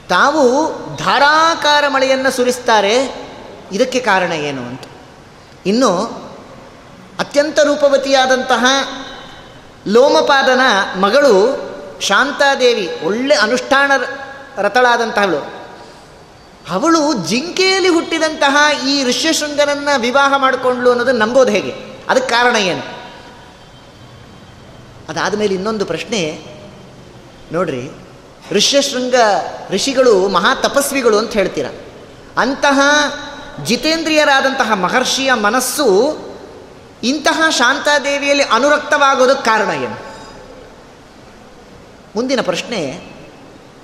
[SPEAKER 1] ತಾವು ಧಾರಾಕಾರ ಮಳೆಯನ್ನು ಸುರಿಸ್ತಾರೆ. ಇದಕ್ಕೆ ಕಾರಣ ಏನು ಅಂತ. ಇನ್ನು ಅತ್ಯಂತ ರೂಪವತಿಯಾದಂತಹ ಲೋಮಪಾದನ ಮಗಳು ಶಾಂತಾದೇವಿ, ಒಳ್ಳೆ ಅನುಷ್ಠಾನ ರಥಳಾದಂತಹಳು ಅವಳು ಜಿಂಕೆಯಲ್ಲಿ ಹುಟ್ಟಿದಂತಹ ಈ ಋಷ್ಯಶೃಂಗನನ್ನು ವಿವಾಹ ಮಾಡಿಕೊಂಡ್ಲು ಅನ್ನೋದು ನಂಬೋದು ಹೇಗೆ? ಅದಕ್ಕೆ ಕಾರಣ ಏನು? ಅದಾದ ಮೇಲೆ ಇನ್ನೊಂದು ಪ್ರಶ್ನೆ. ನೋಡ್ರಿ, ಋಷ್ಯಶೃಂಗ ಋಷಿಗಳು ಮಹಾ ತಪಸ್ವಿಗಳು ಅಂತ ಹೇಳ್ತೀರ. ಅಂತಹ ಜಿತೇಂದ್ರಿಯರಾದಂತಹ ಮಹರ್ಷಿಯ ಮನಸ್ಸು ಇಂತಹ ಶಾಂತಾದೇವಿಯಲ್ಲಿ ಅನುರಕ್ತವಾಗೋದಕ್ಕೆ ಕಾರಣ ಏನು? ಮುಂದಿನ ಪ್ರಶ್ನೆ,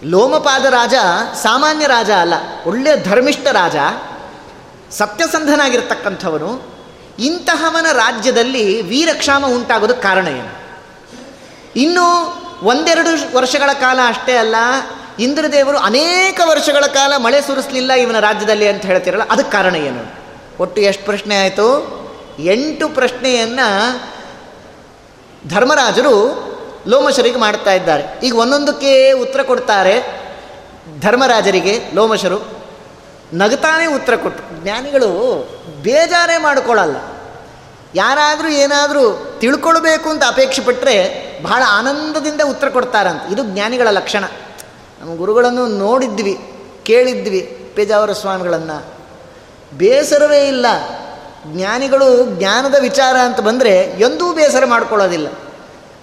[SPEAKER 1] ಲೋಮಪಾದ ರಾಜ ಸಾಮಾನ್ಯ ರಾಜ ಅಲ್ಲ ಒಳ್ಳೆಯ ಧರ್ಮಿಷ್ಠ ರಾಜ ಸತ್ಯಸಂಧನಾಗಿರ್ತಕ್ಕಂಥವನು ಇಂತಹವನ ರಾಜ್ಯದಲ್ಲಿ ವೀರಕ್ಷಾಮ ಉಂಟಾಗೋದಕ್ಕೆ ಕಾರಣ ಏನು? ಇನ್ನು ಒಂದೆರಡು ವರ್ಷಗಳ ಕಾಲ ಅಷ್ಟೇ ಅಲ್ಲ, ಇಂದ್ರದೇವರು ಅನೇಕ ವರ್ಷಗಳ ಕಾಲ ಮಳೆ ಸುರಿಸಲಿಲ್ಲ ಇವನ ರಾಜ್ಯದಲ್ಲಿ ಅಂತ ಹೇಳ್ತಿರಲ್ಲ, ಅದಕ್ಕೆ ಕಾರಣ ಏನು? ಒಟ್ಟು ಎಷ್ಟು ಪ್ರಶ್ನೆ ಆಯಿತು? ಎಂಟು ಪ್ರಶ್ನೆಯನ್ನು ಧರ್ಮರಾಜರು ಲೋಮಶರಿಗೆ ಮಾಡ್ತಾ ಇದ್ದಾರೆ. ಈಗ ಒಂದೊಂದಕ್ಕೆ ಉತ್ತರ ಕೊಡ್ತಾರೆ ಧರ್ಮರಾಜರಿಗೆ, ಲೋಮಶರು. ನಗತಾನೇ ಉತ್ತರ ಕೊಟ್ಟರು ಜ್ಞಾನಿಗಳು ಬೇಜಾರೇ ಮಾಡಿಕೊಳ್ಳಲ್ಲ ಯಾರಾದರೂ ಏನಾದರೂ ತಿಳ್ಕೊಳ್ಬೇಕು ಅಂತ ಅಪೇಕ್ಷೆ ಪಟ್ಟರೆ ಬಹಳ ಆನಂದದಿಂದ ಉತ್ತರ ಕೊಡ್ತಾರಂತ. ಇದು ಜ್ಞಾನಿಗಳ ಲಕ್ಷಣ. ನಮ್ಮ ಗುರುಗಳನ್ನು ನೋಡಿದ್ವಿ, ಕೇಳಿದ್ವಿ ಪೇಜಾವರ ಸ್ವಾಮಿಗಳನ್ನು. ಬೇಸರವೇ ಇಲ್ಲ. ಜ್ಞಾನಿಗಳು ಜ್ಞಾನದ ವಿಚಾರ ಅಂತ ಬಂದರೆ ಎಂದೂ ಬೇಸರ ಮಾಡ್ಕೊಳ್ಳೋದಿಲ್ಲ.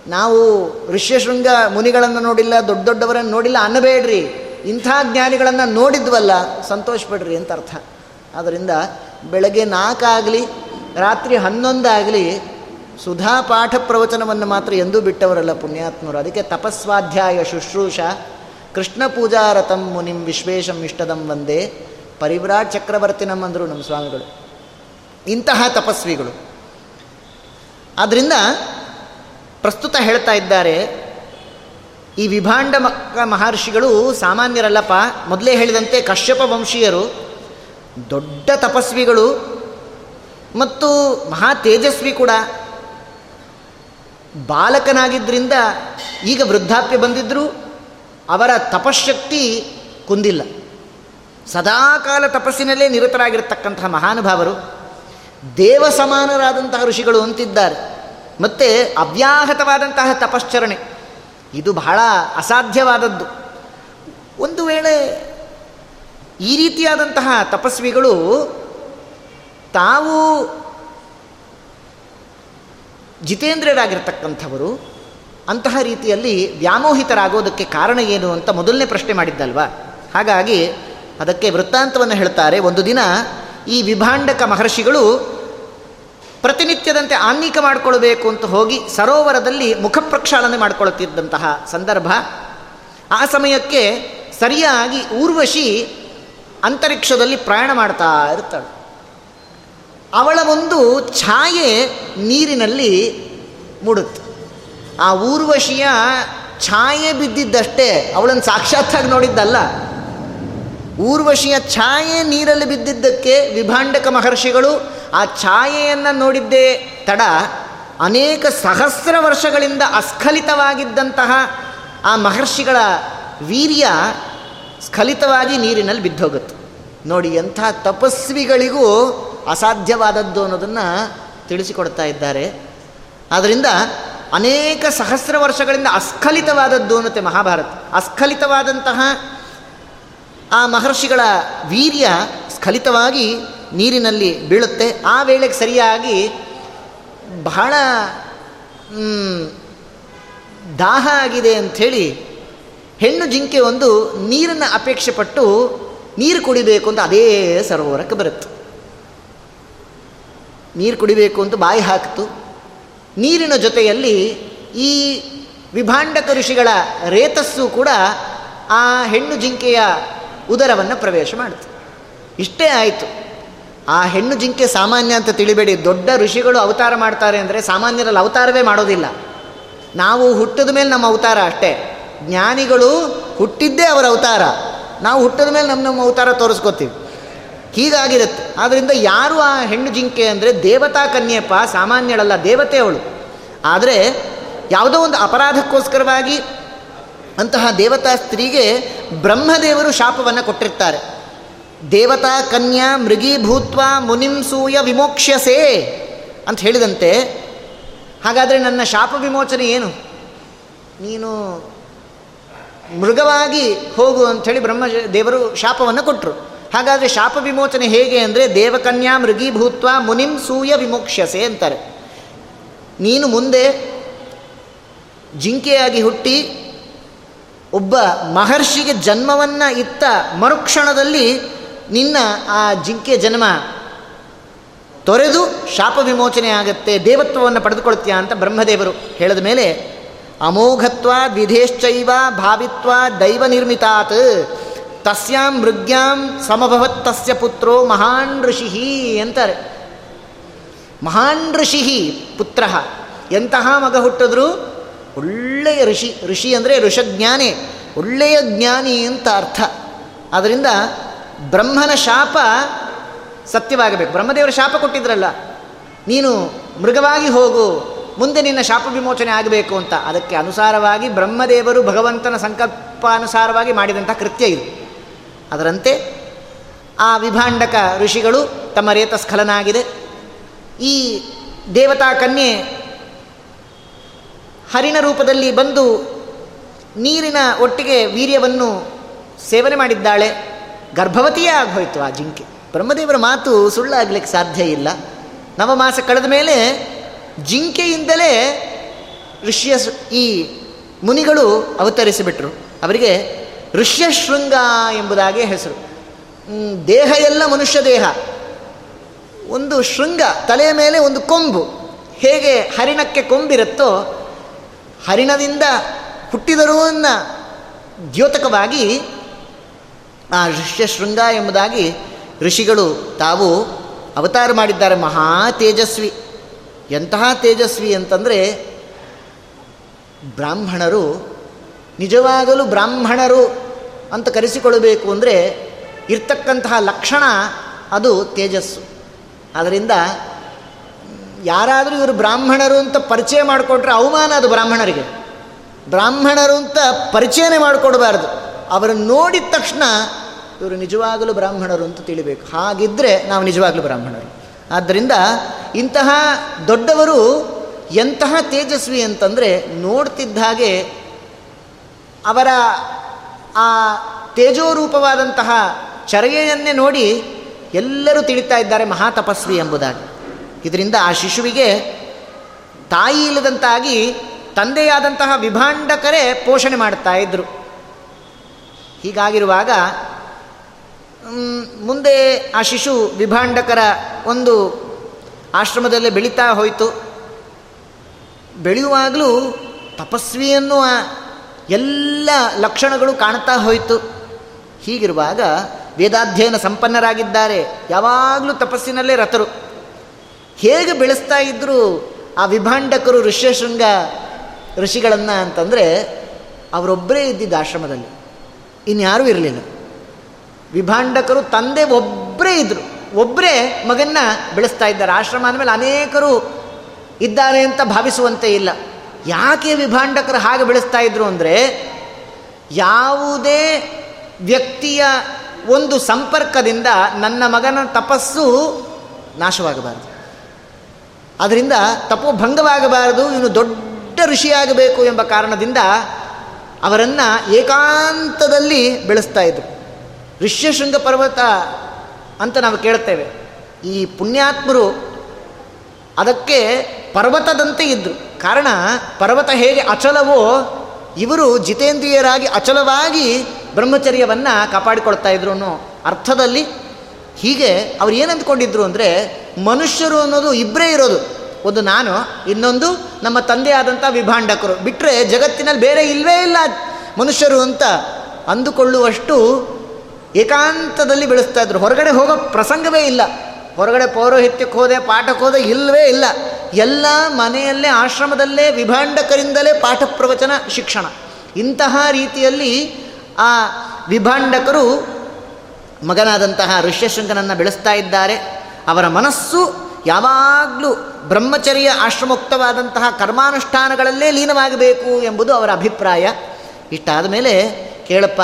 [SPEAKER 1] ನಾವು ಋಷ್ಯಶೃಂಗ ಮುನಿಗಳನ್ನು ನೋಡಿಲ್ಲ, ದೊಡ್ಡ ದೊಡ್ಡವರನ್ನು ನೋಡಿಲ್ಲ ಅನ್ನಬೇಡ್ರಿ. ಇಂಥ ಜ್ಞಾನಿಗಳನ್ನು ನೋಡಿದ್ವಲ್ಲ ಸಂತೋಷಪಡ್ರಿ ಅಂತ ಅರ್ಥ. ಆದ್ದರಿಂದ ಬೆಳಗ್ಗೆ ನಾಲ್ಕಾಗಲಿ ರಾತ್ರಿ ಹನ್ನೊಂದಾಗಲಿ ಸುಧಾ ಪಾಠ ಪ್ರವಚನವನ್ನು ಮಾತ್ರ ಎಂದೂ ಬಿಟ್ಟವರಲ್ಲ ಪುಣ್ಯಾತ್ಮರು. ಅದಕ್ಕೆ ತಪಸ್ವಾಧ್ಯಾಯ ಶುಶ್ರೂಷ, ಕೃಷ್ಣ ಪೂಜಾರತಂ ಮುನಿಂ ವಿಶ್ವೇಶಂ ಇಷ್ಟದಂ ಒಂದೇ ಪರಿವ್ರಾಟ್ ಚಕ್ರವರ್ತಿನಂ ಅಂದರು ನಮ್ಮ ಸ್ವಾಮಿಗಳು. ಇಂತಹ ತಪಸ್ವಿಗಳು. ಆದ್ದರಿಂದ ಪ್ರಸ್ತುತ ಹೇಳ್ತಾ ಇದ್ದಾರೆ, ಈ ವಿಭಾಂಡ ಮಕ್ಕ ಮಹರ್ಷಿಗಳು ಸಾಮಾನ್ಯರಲ್ಲಪ್ಪ, ಮೊದಲೇ ಹೇಳಿದಂತೆ ಕಶ್ಯಪ ವಂಶೀಯರು, ದೊಡ್ಡ ತಪಸ್ವಿಗಳು ಮತ್ತು ಮಹಾ ತೇಜಸ್ವಿ ಕೂಡ. ಬಾಲಕನಾಗಿದ್ದರಿಂದ ಈಗ ವೃದ್ಧಾಪ್ಯ ಬಂದಿದ್ದರೂ ಅವರ ತಪಶಕ್ತಿ ಕುಂದಿಲ್ಲ. ಸದಾಕಾಲ ತಪಸ್ಸಿನಲ್ಲೇ ನಿರತರಾಗಿರ್ತಕ್ಕಂತಹ ಮಹಾನುಭಾವರು ದೇವ ಸಮಾನರಾದಂತಹ ಋಷಿಗಳು ಅಂತಿದ್ದಾರೆ. ಮತ್ತು ಅವ್ಯಾಹತವಾದಂತಹ ತಪಶ್ಚರಣೆ, ಇದು ಬಹಳ ಅಸಾಧ್ಯವಾದದ್ದು. ಒಂದು ವೇಳೆ ಈ ರೀತಿಯಾದಂತಹ ತಪಸ್ವಿಗಳು ತಾವು ಜಿತೇಂದ್ರರಾಗಿರ್ತಕ್ಕಂಥವರು ಅಂತಹ ರೀತಿಯಲ್ಲಿ ವ್ಯಾಮೋಹಿತರಾಗೋದಕ್ಕೆ ಕಾರಣ ಏನು ಅಂತ ಮೊದಲನೇ ಪ್ರಶ್ನೆ ಮಾಡಿದ್ದಲ್ವ? ಹಾಗಾಗಿ ಅದಕ್ಕೆ ವೃತ್ತಾಂತವನ್ನು ಹೇಳ್ತಾರೆ. ಒಂದು ದಿನ ಈ ವಿಭಾಂಡಕ ಮಹರ್ಷಿಗಳು ಪ್ರತಿನಿತ್ಯದಂತೆ ಆನ್ಮೀಕ ಮಾಡಿಕೊಳ್ಬೇಕು ಅಂತ ಹೋಗಿ ಸರೋವರದಲ್ಲಿ ಮುಖ ಪ್ರಕ್ಷಾಳನೆ ಮಾಡಿಕೊಳ್ಳುತ್ತಿದ್ದಂತಹ ಸಂದರ್ಭ. ಆ ಸಮಯಕ್ಕೆ ಸರಿಯಾಗಿ ಊರ್ವಶಿ ಅಂತರಿಕ್ಷದಲ್ಲಿ ಪ್ರಯಾಣ ಮಾಡ್ತಾ ಇರ್ತಾಳೆ. ಅವಳ ಒಂದು ಛಾಯೆ ನೀರಿನಲ್ಲಿ ಮೂಡುತ್ತೆ. ಆ ಊರ್ವಶಿಯ ಛಾಯೆ ಬಿದ್ದಿದ್ದಷ್ಟೇ ಅವಳನ್ನು ಸಾಕ್ಷಾತ್ತಾಗಿ ನೋಡಿದ್ದಲ್ಲ. ಊರ್ವಶಿಯ ಛಾಯೆ ನೀರಲ್ಲಿ ಬಿದ್ದಿದ್ದಕ್ಕೆ ವಿಭಾಂಡಕ ಮಹರ್ಷಿಗಳು ಆ ಛಾಯೆಯನ್ನು ನೋಡಿದ್ದೇ ತಡ ಅನೇಕ ಸಹಸ್ರ ವರ್ಷಗಳಿಂದ ಅಸ್ಖಲಿತವಾಗಿದ್ದಂತಹ ಆ ಮಹರ್ಷಿಗಳ ವೀರ್ಯ ಸ್ಖಲಿತವಾಗಿ ನೀರಿನಲ್ಲಿ ಬಿದ್ದೋಗುತ್ತೆ. ನೋಡಿ ಎಂಥ ತಪಸ್ವಿಗಳಿಗೂ ಅಸಾಧ್ಯವಾದದ್ದು ಅನ್ನೋದನ್ನು ತಿಳಿಸಿಕೊಡ್ತಾ ಇದ್ದಾರೆ. ಆದ್ದರಿಂದ ಅನೇಕ ಸಹಸ್ರ ವರ್ಷಗಳಿಂದ ಅಸ್ಖಲಿತವಾದದ್ದು ಅನ್ನತ್ತೆ ಮಹಾಭಾರತ. ಅಸ್ಖಲಿತವಾದಂತಹ ಆ ಮಹರ್ಷಿಗಳ ವೀರ್ಯ ಸ್ಖಲಿತವಾಗಿ ನೀರಿನಲ್ಲಿ ಬೀಳುತ್ತೆ. ಆ ವೇಳೆಗೆ ಸರಿಯಾಗಿ ಬಹಳ ದಾಹ ಆಗಿದೆ ಅಂಥೇಳಿ ಹೆಣ್ಣು ಜಿಂಕೆ ಒಂದು ನೀರನ್ನು ಅಪೇಕ್ಷೆ ಪಟ್ಟು ನೀರು ಕುಡಿಬೇಕು ಅಂತ ಅದೇ ಸರೋವರಕ್ಕೆ ಬರುತ್ತೆ. ನೀರು ಕುಡಿಬೇಕು ಅಂತ ಬಾಯಿ ಹಾಕಿತು. ನೀರಿನ ಜೊತೆಯಲ್ಲಿ ಈ ವಿಭಾಂಡಕ ಋಷಿಗಳ ರೇತಸ್ಸು ಕೂಡ ಆ ಹೆಣ್ಣು ಜಿಂಕೆಯ ಉದರವನ್ನು ಪ್ರವೇಶ ಮಾಡಿತು. ಇಷ್ಟೇ ಆಯಿತು. ಆ ಹೆಣ್ಣು ಜಿಂಕೆ ಸಾಮಾನ್ಯ ಅಂತ ತಿಳಿಬೇಡಿ. ದೊಡ್ಡ ಋಷಿಗಳು ಅವತಾರ ಮಾಡ್ತಾರೆ ಅಂದರೆ ಸಾಮಾನ್ಯರಲ್ಲಿ ಅವತಾರವೇ ಮಾಡೋದಿಲ್ಲ. ನಾವು ಹುಟ್ಟಿದ ಮೇಲೆ ನಮ್ಮ ಅವತಾರ ಅಷ್ಟೇ. ಜ್ಞಾನಿಗಳು ಹುಟ್ಟಿದ್ದೇ ಅವರ ಅವತಾರ. ನಾವು ಹುಟ್ಟಿದ ಮೇಲೆ ನಮ್ಮ ನಮ್ಮ ಅವತಾರ ತೋರಿಸ್ಕೋತೀವಿ. ಹೀಗಾಗಿರುತ್ತೆ. ಆದ್ದರಿಂದ ಯಾರು ಆ ಹೆಣ್ಣು ಜಿಂಕೆ ಅಂದರೆ ದೇವತಾ ಕನ್ಯಪ್ಪ, ಸಾಮಾನ್ಯಳಲ್ಲ, ದೇವತೆ ಅವಳು. ಆದರೆ ಯಾವುದೋ ಒಂದು ಅಪರಾಧಕ್ಕೋಸ್ಕರವಾಗಿ ಅಂತಹ ದೇವತಾ ಸ್ತ್ರೀಗೆ ಬ್ರಹ್ಮದೇವರು ಶಾಪವನ್ನು ಕೊಟ್ಟಿರ್ತಾರೆ. ದೇವತಾ ಕನ್ಯಾ ಮೃಗೀಭೂತ್ವ ಮುನಿಂಸೂಯ ವಿಮೋಕ್ಷ್ಯಸೇ ಅಂತ ಹೇಳಿದಂತೆ. ಹಾಗಾದರೆ ನನ್ನ ಶಾಪ ವಿಮೋಚನೆ ಏನು? ನೀನು ಮೃಗವಾಗಿ ಹೋಗು ಅಂಥೇಳಿ ಬ್ರಹ್ಮ ದೇವರು ಶಾಪವನ್ನು ಕೊಟ್ಟರು ಹಾಗಾದರೆ ಶಾಪ ವಿಮೋಚನೆ ಹೇಗೆ ಅಂದರೆ ದೇವಕನ್ಯಾ ಮೃಗೀಭೂತ್ವ ಮುನಿಂ ಸೂಯ ವಿಮೋಕ್ಷಸೆ ಅಂತಾರೆ. ನೀನು ಮುಂದೆ ಜಿಂಕೆಯಾಗಿ ಹುಟ್ಟಿ ಒಬ್ಬ ಮಹರ್ಷಿಗೆ ಜನ್ಮವನ್ನು ಇತ್ತ ಮರುಕ್ಷಣದಲ್ಲಿ ನಿನ್ನ ಆ ಜಿಂಕೆ ಜನ್ಮ ತೊರೆದು ಶಾಪ ವಿಮೋಚನೆ ಆಗತ್ತೆ, ದೇವತ್ವವನ್ನು ಪಡೆದುಕೊಳ್ತೀಯ ಅಂತ ಬ್ರಹ್ಮದೇವರು ಹೇಳಿದ ಮೇಲೆ, ಅಮೋಘತ್ವ ವಿಧೇಶ್ಚೈವ ಭಾವಿತ್ವ ದೈವ ನಿರ್ಮಿತಾತ್ ತಸ್ಯಾಂ ಮೃಗ್ಯಾಂ ಸಮಭವತ್ ತಸ್ಯ ಪುತ್ರೋ ಮಹಾನ್ ಋಷಿಹಿ ಅಂತಾರೆ ಮಹಾನ್ ಋಷಿಹಿ ಪುತ್ರ ಎಂತಹ ಮಗ ಹುಟ್ಟಿದ್ರು? ಒಳ್ಳೆಯ ಋಷಿ ಋಷಿ ಅಂದರೆ ಋಷಜ್ಞಾನೆ, ಒಳ್ಳೆಯ ಜ್ಞಾನಿ ಅಂತ ಅರ್ಥ. ಆದ್ದರಿಂದ ಬ್ರಹ್ಮನ ಶಾಪ ಸತ್ಯವಾಗಬೇಕು. ಬ್ರಹ್ಮದೇವರ ಶಾಪ ಕೊಟ್ಟಿದ್ರಲ್ಲ, ನೀನು ಮೃಗವಾಗಿ ಹೋಗು, ಮುಂದೆ ನಿನ್ನ ಶಾಪ ವಿಮೋಚನೆ ಆಗಬೇಕು ಅಂತ. ಅದಕ್ಕೆ ಅನುಸಾರವಾಗಿ ಬ್ರಹ್ಮದೇವರು ಭಗವಂತನ ಸಂಕಲ್ಪಾನುಸಾರವಾಗಿ ಮಾಡಿದಂಥ ಕೃತ್ಯ ಇದು. ಅದರಂತೆ ಆ ವಿಭಾಂಡಕ ಋಷಿಗಳು ತಮ್ಮ ರೇತಸ್ಖಲನ ಆಗಿದೆ ಈ ದೇವತಾ ಕನ್ಯೆ ಹರಿಣ ರೂಪದಲ್ಲಿ ಬಂದು ನೀರಿನ ಒಟ್ಟಿಗೆ ವೀರ್ಯವನ್ನು ಸೇವನೆ ಮಾಡಿದ್ದಾಳೆ. ಗರ್ಭವತಿಯೇ ಆಗೋಯಿತು ಆ ಜಿಂಕೆ. ಬ್ರಹ್ಮದೇವರ ಮಾತು ಸುಳ್ಳಾಗಲಿಕ್ಕೆ ಸಾಧ್ಯ ಇಲ್ಲ. ನವ ಮಾಸ ಕಳೆದ ಮೇಲೆ ಜಿಂಕೆಯಿಂದಲೇ ಋಷಿಯ ಈ ಮುನಿಗಳು ಅವತರಿಸಿಬಿಟ್ರು. ಅವರಿಗೆ ಋಷ್ಯಶೃಂಗ ಎಂಬುದಾಗಿ ಹೆಸರು. ದೇಹ ಎಲ್ಲ ಮನುಷ್ಯ ದೇಹ. ಒಂದು ಶೃಂಗ ತಲೆಯ ಮೇಲೆ ಒಂದು ಕೊಂಬು. ಹೇಗೆ ಹರಿಣಕ್ಕೆ ಕೊಂಬಿರುತ್ತೋ, ಹರಿಣದಿಂದ ಹುಟ್ಟಿದರೂ ಅನ್ನ ದ್ಯೋತಕವಾಗಿ ಆ ಋಷ್ಯಶೃಂಗ ಎಂಬುದಾಗಿ ಋಷಿಗಳು ತಾವು ಅವತಾರ ಮಾಡಿದ್ದಾರೆ. ಮಹಾ ತೇಜಸ್ವಿ. ಎಂತಹ ತೇಜಸ್ವಿ ಅಂತಂದರೆ ಬ್ರಾಹ್ಮಣರು, ನಿಜವಾಗಲೂ ಬ್ರಾಹ್ಮಣರು. ಅಂತ ಕರೆಸಿಕೊಳ್ಳಬೇಕು ಅಂದರೆ ಇರ್ತಕ್ಕಂತಹ ಲಕ್ಷಣ ಅದು ತೇಜಸ್ಸು. ಆದ್ದರಿಂದ ಯಾರಾದರೂ ಇವರು ಬ್ರಾಹ್ಮಣರು ಅಂತ ಪರಿಚಯ ಮಾಡಿಕೊಟ್ರೆ ಅವಮಾನ ಅದು ಬ್ರಾಹ್ಮಣರಿಗೆ. ಬ್ರಾಹ್ಮಣರು ಅಂತ ಪರಿಚಯನೇ ಮಾಡಿಕೊಡಬಾರ್ದು. ಅವರನ್ನು ನೋಡಿದ ತಕ್ಷಣ ಇವರು ನಿಜವಾಗಲೂ ಬ್ರಾಹ್ಮಣರು ಅಂತ ತಿಳಿಬೇಕು. ಹಾಗಿದ್ದರೆ ನಾವು ನಿಜವಾಗಲೂ ಬ್ರಾಹ್ಮಣರು. ಆದ್ದರಿಂದ ಇಂತಹ ದೊಡ್ಡವರು ಎಂತಹ ತೇಜಸ್ವಿ ಅಂತಂದರೆ ನೋಡ್ತಿದ್ದ ಹಾಗೆ ಅವರ ಆ ತೇಜೋರೂಪವಾದಂತಹ ಚರಗೆಯನ್ನೇ ನೋಡಿ ಎಲ್ಲರೂ ತಿಳಿತಾ ಇದ್ದಾರೆ ಮಹಾತಪಸ್ವಿ ಎಂಬುದಾಗಿ. ಇದರಿಂದ ಆ ಶಿಶುವಿಗೆ ತಾಯಿ ಇಲ್ಲದಂತಾಗಿ ತಂದೆಯಾದಂತಹ ವಿಭಾಂಡಕರೇ ಪೋಷಣೆ ಮಾಡ್ತಾ ಇದ್ದರು ಹೀಗಾಗಿರುವಾಗ ಮುಂದೆ ಆ ಶಿಶು ವಿಭಾಂಡಕರ ಒಂದು ಆಶ್ರಮದಲ್ಲಿ ಬೆಳೀತಾ ಹೋಯಿತು. ಬೆಳೆಯುವಾಗಲೂ ತಪಸ್ವಿ ಎನ್ನುವ ಎಲ್ಲ ಲಕ್ಷಣಗಳು ಕಾಣ್ತಾ ಹೋಯಿತು. ಹೀಗಿರುವಾಗ ವೇದಾಧ್ಯಯನ ಸಂಪನ್ನರಾಗಿದ್ದಾರೆ. ಯಾವಾಗಲೂ ತಪಸ್ಸಿನಲ್ಲೇ ರಥರು. ಹೇಗೆ ಬೆಳೆಸ್ತಾ ಇದ್ದರು ಆ ವಿಭಾಂಡಕರು ಋಷ್ಯಶೃಂಗ ಋಷಿಗಳನ್ನು ಅಂತಂದರೆ ಅವರೊಬ್ಬರೇ ಇದ್ದಿದ್ದ ಆಶ್ರಮದಲ್ಲಿ. ಇನ್ಯಾರೂ ಇರಲಿಲ್ಲ. ವಿಭಾಂಡಕರು ತಂದೆ ಒಬ್ಬರೇ ಇದ್ದರು ಒಬ್ಬರೇ ಮಗನ್ನ ಬೆಳೆಸ್ತಾ ಇದ್ದಾರೆ. ಆಶ್ರಮ ಅಂದಮೇಲೆ ಅನೇಕರು ಇದ್ದಾರೆ ಅಂತ ಭಾವಿಸುವಂತೆ ಇಲ್ಲ. ಯಾಕೆ ವಿಭಾಂಡಕರು ಹಾಗೆ ಬೆಳೆಸ್ತಾ ಇದ್ರು ಅಂದರೆ ಯಾವುದೇ ವ್ಯಕ್ತಿಯ ಒಂದು ಸಂಪರ್ಕದಿಂದ ನನ್ನ ಮಗನ ತಪಸ್ಸು ನಾಶವಾಗಬಾರದು. ಅದರಿಂದ ತಪೋ ಭಂಗವಾಗಬಾರದು, ಇವನು ದೊಡ್ಡ ಋಷಿಯಾಗಬೇಕು ಎಂಬ ಕಾರಣದಿಂದ ಅವರನ್ನು ಏಕಾಂತದಲ್ಲಿ ಬೆಳೆಸ್ತಾ ಇದ್ರು. ಋಷ್ಯಶೃಂಗ ಪರ್ವತ ಅಂತ ನಾವು ಕೇಳ್ತೇವೆ. ಈ ಪುಣ್ಯಾತ್ಮರು ಅದಕ್ಕೆ ಪರ್ವತದಂತೆ ಇದ್ದರು ಕಾರಣ, ಪರ್ವತ ಹೇಗೆ ಅಚಲವೋ, ಇವರು ಜಿತೇಂದ್ರಿಯರಾಗಿ ಅಚಲವಾಗಿ ಬ್ರಹ್ಮಚರ್ಯವನ್ನು ಕಾಪಾಡಿಕೊಳ್ತಾ ಇದ್ರು ಅನ್ನೋ ಅರ್ಥದಲ್ಲಿ ಹೀಗೆ ಅವ್ರು ಏನು ಅಂದರೆ, ಮನುಷ್ಯರು ಅನ್ನೋದು ಇಬ್ಬರೇ ಇರೋದು. ಒಂದು ನಾನು, ಇನ್ನೊಂದು ನಮ್ಮ ತಂದೆ ಆದಂಥ ವಿಭಾಂಡಕರು. ಬಿಟ್ಟರೆ ಜಗತ್ತಿನಲ್ಲಿ ಬೇರೆ ಇಲ್ಲವೇ ಇಲ್ಲ ಮನುಷ್ಯರು ಅಂತ ಅಂದುಕೊಳ್ಳುವಷ್ಟು ಏಕಾಂತದಲ್ಲಿ ಬೆಳೆಸ್ತಾ ಇದ್ರು. ಹೊರಗಡೆ ಹೋಗೋ ಪ್ರಸಂಗವೇ ಇಲ್ಲ. ಹೊರಗಡೆ ಪೌರೋಹಿತ್ಯಕ್ಕೆ ಹೋದೆ, ಪಾಠಕ್ಕೆ ಹೋದೆ, ಇಲ್ಲವೇ ಇಲ್ಲ. ಎಲ್ಲ ಮನೆಯಲ್ಲೇ, ಆಶ್ರಮದಲ್ಲೇ, ವಿಭಾಂಡಕರಿಂದಲೇ ಪಾಠ ಪ್ರವಚನ, ಶಿಕ್ಷಣ. ಇಂತಹ ರೀತಿಯಲ್ಲಿ ಆ ವಿಭಾಂಡಕರು ಮಗನಾದಂತಹ ಋಷ್ಯಶೃಂಗನನ್ನು ಬೆಳೆಸ್ತಾ ಇದ್ದಾರೆ. ಅವರ ಮನಸ್ಸು ಯಾವಾಗಲೂ ಬ್ರಹ್ಮಚರ್ಯ ಆಶ್ರಮುಕ್ತವಾದಂತಹ ಕರ್ಮಾನುಷ್ಠಾನಗಳಲ್ಲೇ ಲೀನವಾಗಬೇಕು ಎಂಬುದು ಅವರ ಅಭಿಪ್ರಾಯ. ಇಷ್ಟಾದ ಮೇಲೆ ಕೇಳಪ್ಪ,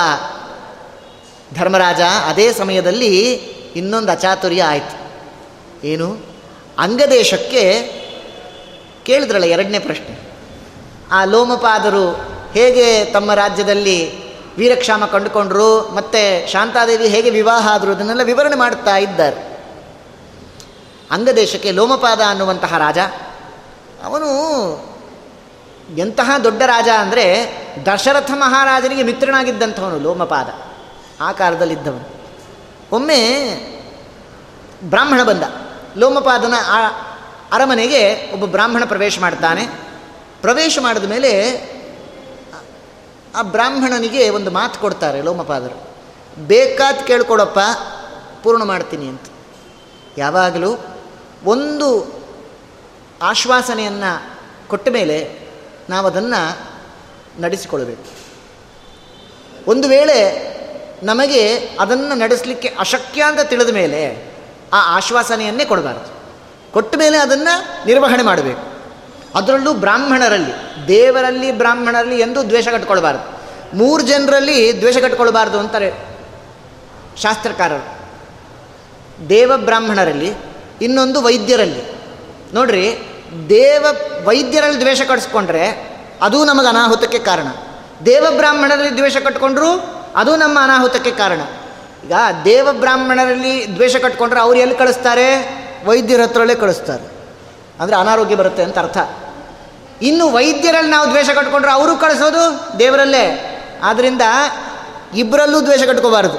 [SPEAKER 1] ಧರ್ಮರಾಜ, ಅದೇ ಸಮಯದಲ್ಲಿ ಇನ್ನೊಂದು ಅಚಾತುರ್ಯ ಆಯಿತು. ಏನು? ಅಂಗದೇಶಕ್ಕೆ ಕೇಳಿದ್ರಲ್ಲ ಎರಡನೇ ಪ್ರಶ್ನೆ. ಆ ಲೋಮಪಾದರು ಹೇಗೆ ತಮ್ಮ ರಾಜ್ಯದಲ್ಲಿ ವೀರಕ್ಷಾಮ ಕಂಡುಕೊಂಡ್ರು, ಮತ್ತು ಶಾಂತಾದೇವಿ ಹೇಗೆ ವಿವಾಹ ಆದರು, ಅದನ್ನೆಲ್ಲ ವಿವರಣೆ ಮಾಡುತ್ತಾ ಇದ್ದಾರೆ. ಅಂಗದೇಶಕ್ಕೆ ಲೋಮಪಾದ ಅನ್ನುವಂತಹ ರಾಜ, ಅವನು ಎಂತಹ ದೊಡ್ಡ ರಾಜ ಅಂದರೆ ದಶರಥ ಮಹಾರಾಜನಿಗೆ ಮಿತ್ರನಾಗಿದ್ದಂಥವನು ಲೋಮಪಾದ, ಆ ಕಾಲದಲ್ಲಿದ್ದವನು. ಒಮ್ಮೆ ಬ್ರಾಹ್ಮಣ ಬಂದ. ಲೋಮಪಾದನ ಆ ಅರಮನೆಗೆ ಒಬ್ಬ ಬ್ರಾಹ್ಮಣ ಪ್ರವೇಶ ಮಾಡ್ತಾನೆ. ಪ್ರವೇಶ ಮಾಡಿದ ಮೇಲೆ ಆ ಬ್ರಾಹ್ಮಣನಿಗೆ ಒಂದು ಮಾತು ಕೊಡ್ತಾರೆ ಲೋಮಪಾದರು. ಬೇಕಾದ ಕೇಳ್ಕೊಡಪ್ಪ, ಪೂರ್ಣ ಮಾಡ್ತೀನಿ ಅಂತ. ಯಾವಾಗಲೂ ಒಂದು ಆಶ್ವಾಸನೆಯನ್ನು ಕೊಟ್ಟ ಮೇಲೆ ನಾವು ಅದನ್ನು ನಡೆಸಿಕೊಳ್ಳಬೇಕು. ಒಂದು ವೇಳೆ ನಮಗೆ ಅದನ್ನು ನಡೆಸಲಿಕ್ಕೆ ಅಶಕ್ಯ ಅಂತ ತಿಳಿದ ಮೇಲೆ ಆ ಆಶ್ವಾಸನೆಯನ್ನೇ ಕೊಡಬಾರದು. ಕೊಟ್ಟ ಮೇಲೆ ಅದನ್ನು ನಿರ್ವಹಣೆ ಮಾಡಬೇಕು. ಅದರಲ್ಲೂ ಬ್ರಾಹ್ಮಣರಲ್ಲಿ, ದೇವರಲ್ಲಿ ಬ್ರಾಹ್ಮಣರಲ್ಲಿ ಎಂದೂ ದ್ವೇಷ ಕಟ್ಕೊಳ್ಬಾರ್ದು. ಮೂರು ಜನರಲ್ಲಿ ದ್ವೇಷ ಕಟ್ಕೊಳ್ಬಾರ್ದು ಅಂತಾರೆ ಶಾಸ್ತ್ರಕಾರರು. ದೇವ ಬ್ರಾಹ್ಮಣರಲ್ಲಿ, ಇನ್ನೊಂದು ವೈದ್ಯರಲ್ಲಿ. ನೋಡ್ರಿ, ದೇವ ವೈದ್ಯರಲ್ಲಿ ದ್ವೇಷ ಕಟ್ಸ್ಕೊಂಡ್ರೆ ಅದು ನಮಗೆ ಅನಾಹುತಕ್ಕೆ ಕಾರಣ. ದೇವ ಬ್ರಾಹ್ಮಣರಲ್ಲಿ ದ್ವೇಷ ಕಟ್ಕೊಂಡ್ರೂ ಅದು ನಮ್ಮ ಅನಾಹುತಕ್ಕೆ ಕಾರಣ. ಈಗ ದೇವ ಬ್ರಾಹ್ಮಣರಲ್ಲಿ ದ್ವೇಷ ಕಟ್ಕೊಂಡ್ರೆ ಅವ್ರು ಎಲ್ಲಿ ಕಳಿಸ್ತಾರೆ? ವೈದ್ಯರ ಹತ್ರಲ್ಲೇ ಕಳಿಸ್ತಾರೆ. ಅಂದರೆ ಅನಾರೋಗ್ಯ ಬರುತ್ತೆ ಅಂತ ಅರ್ಥ. ಇನ್ನು ವೈದ್ಯರಲ್ಲಿ ನಾವು ದ್ವೇಷ ಕಟ್ಕೊಂಡ್ರೆ ಅವರು ಕಳಿಸೋದು ದೇವರಲ್ಲೇ. ಆದ್ದರಿಂದ ಇಬ್ಬರಲ್ಲೂ ದ್ವೇಷ ಕಟ್ಕೋಬಾರದು.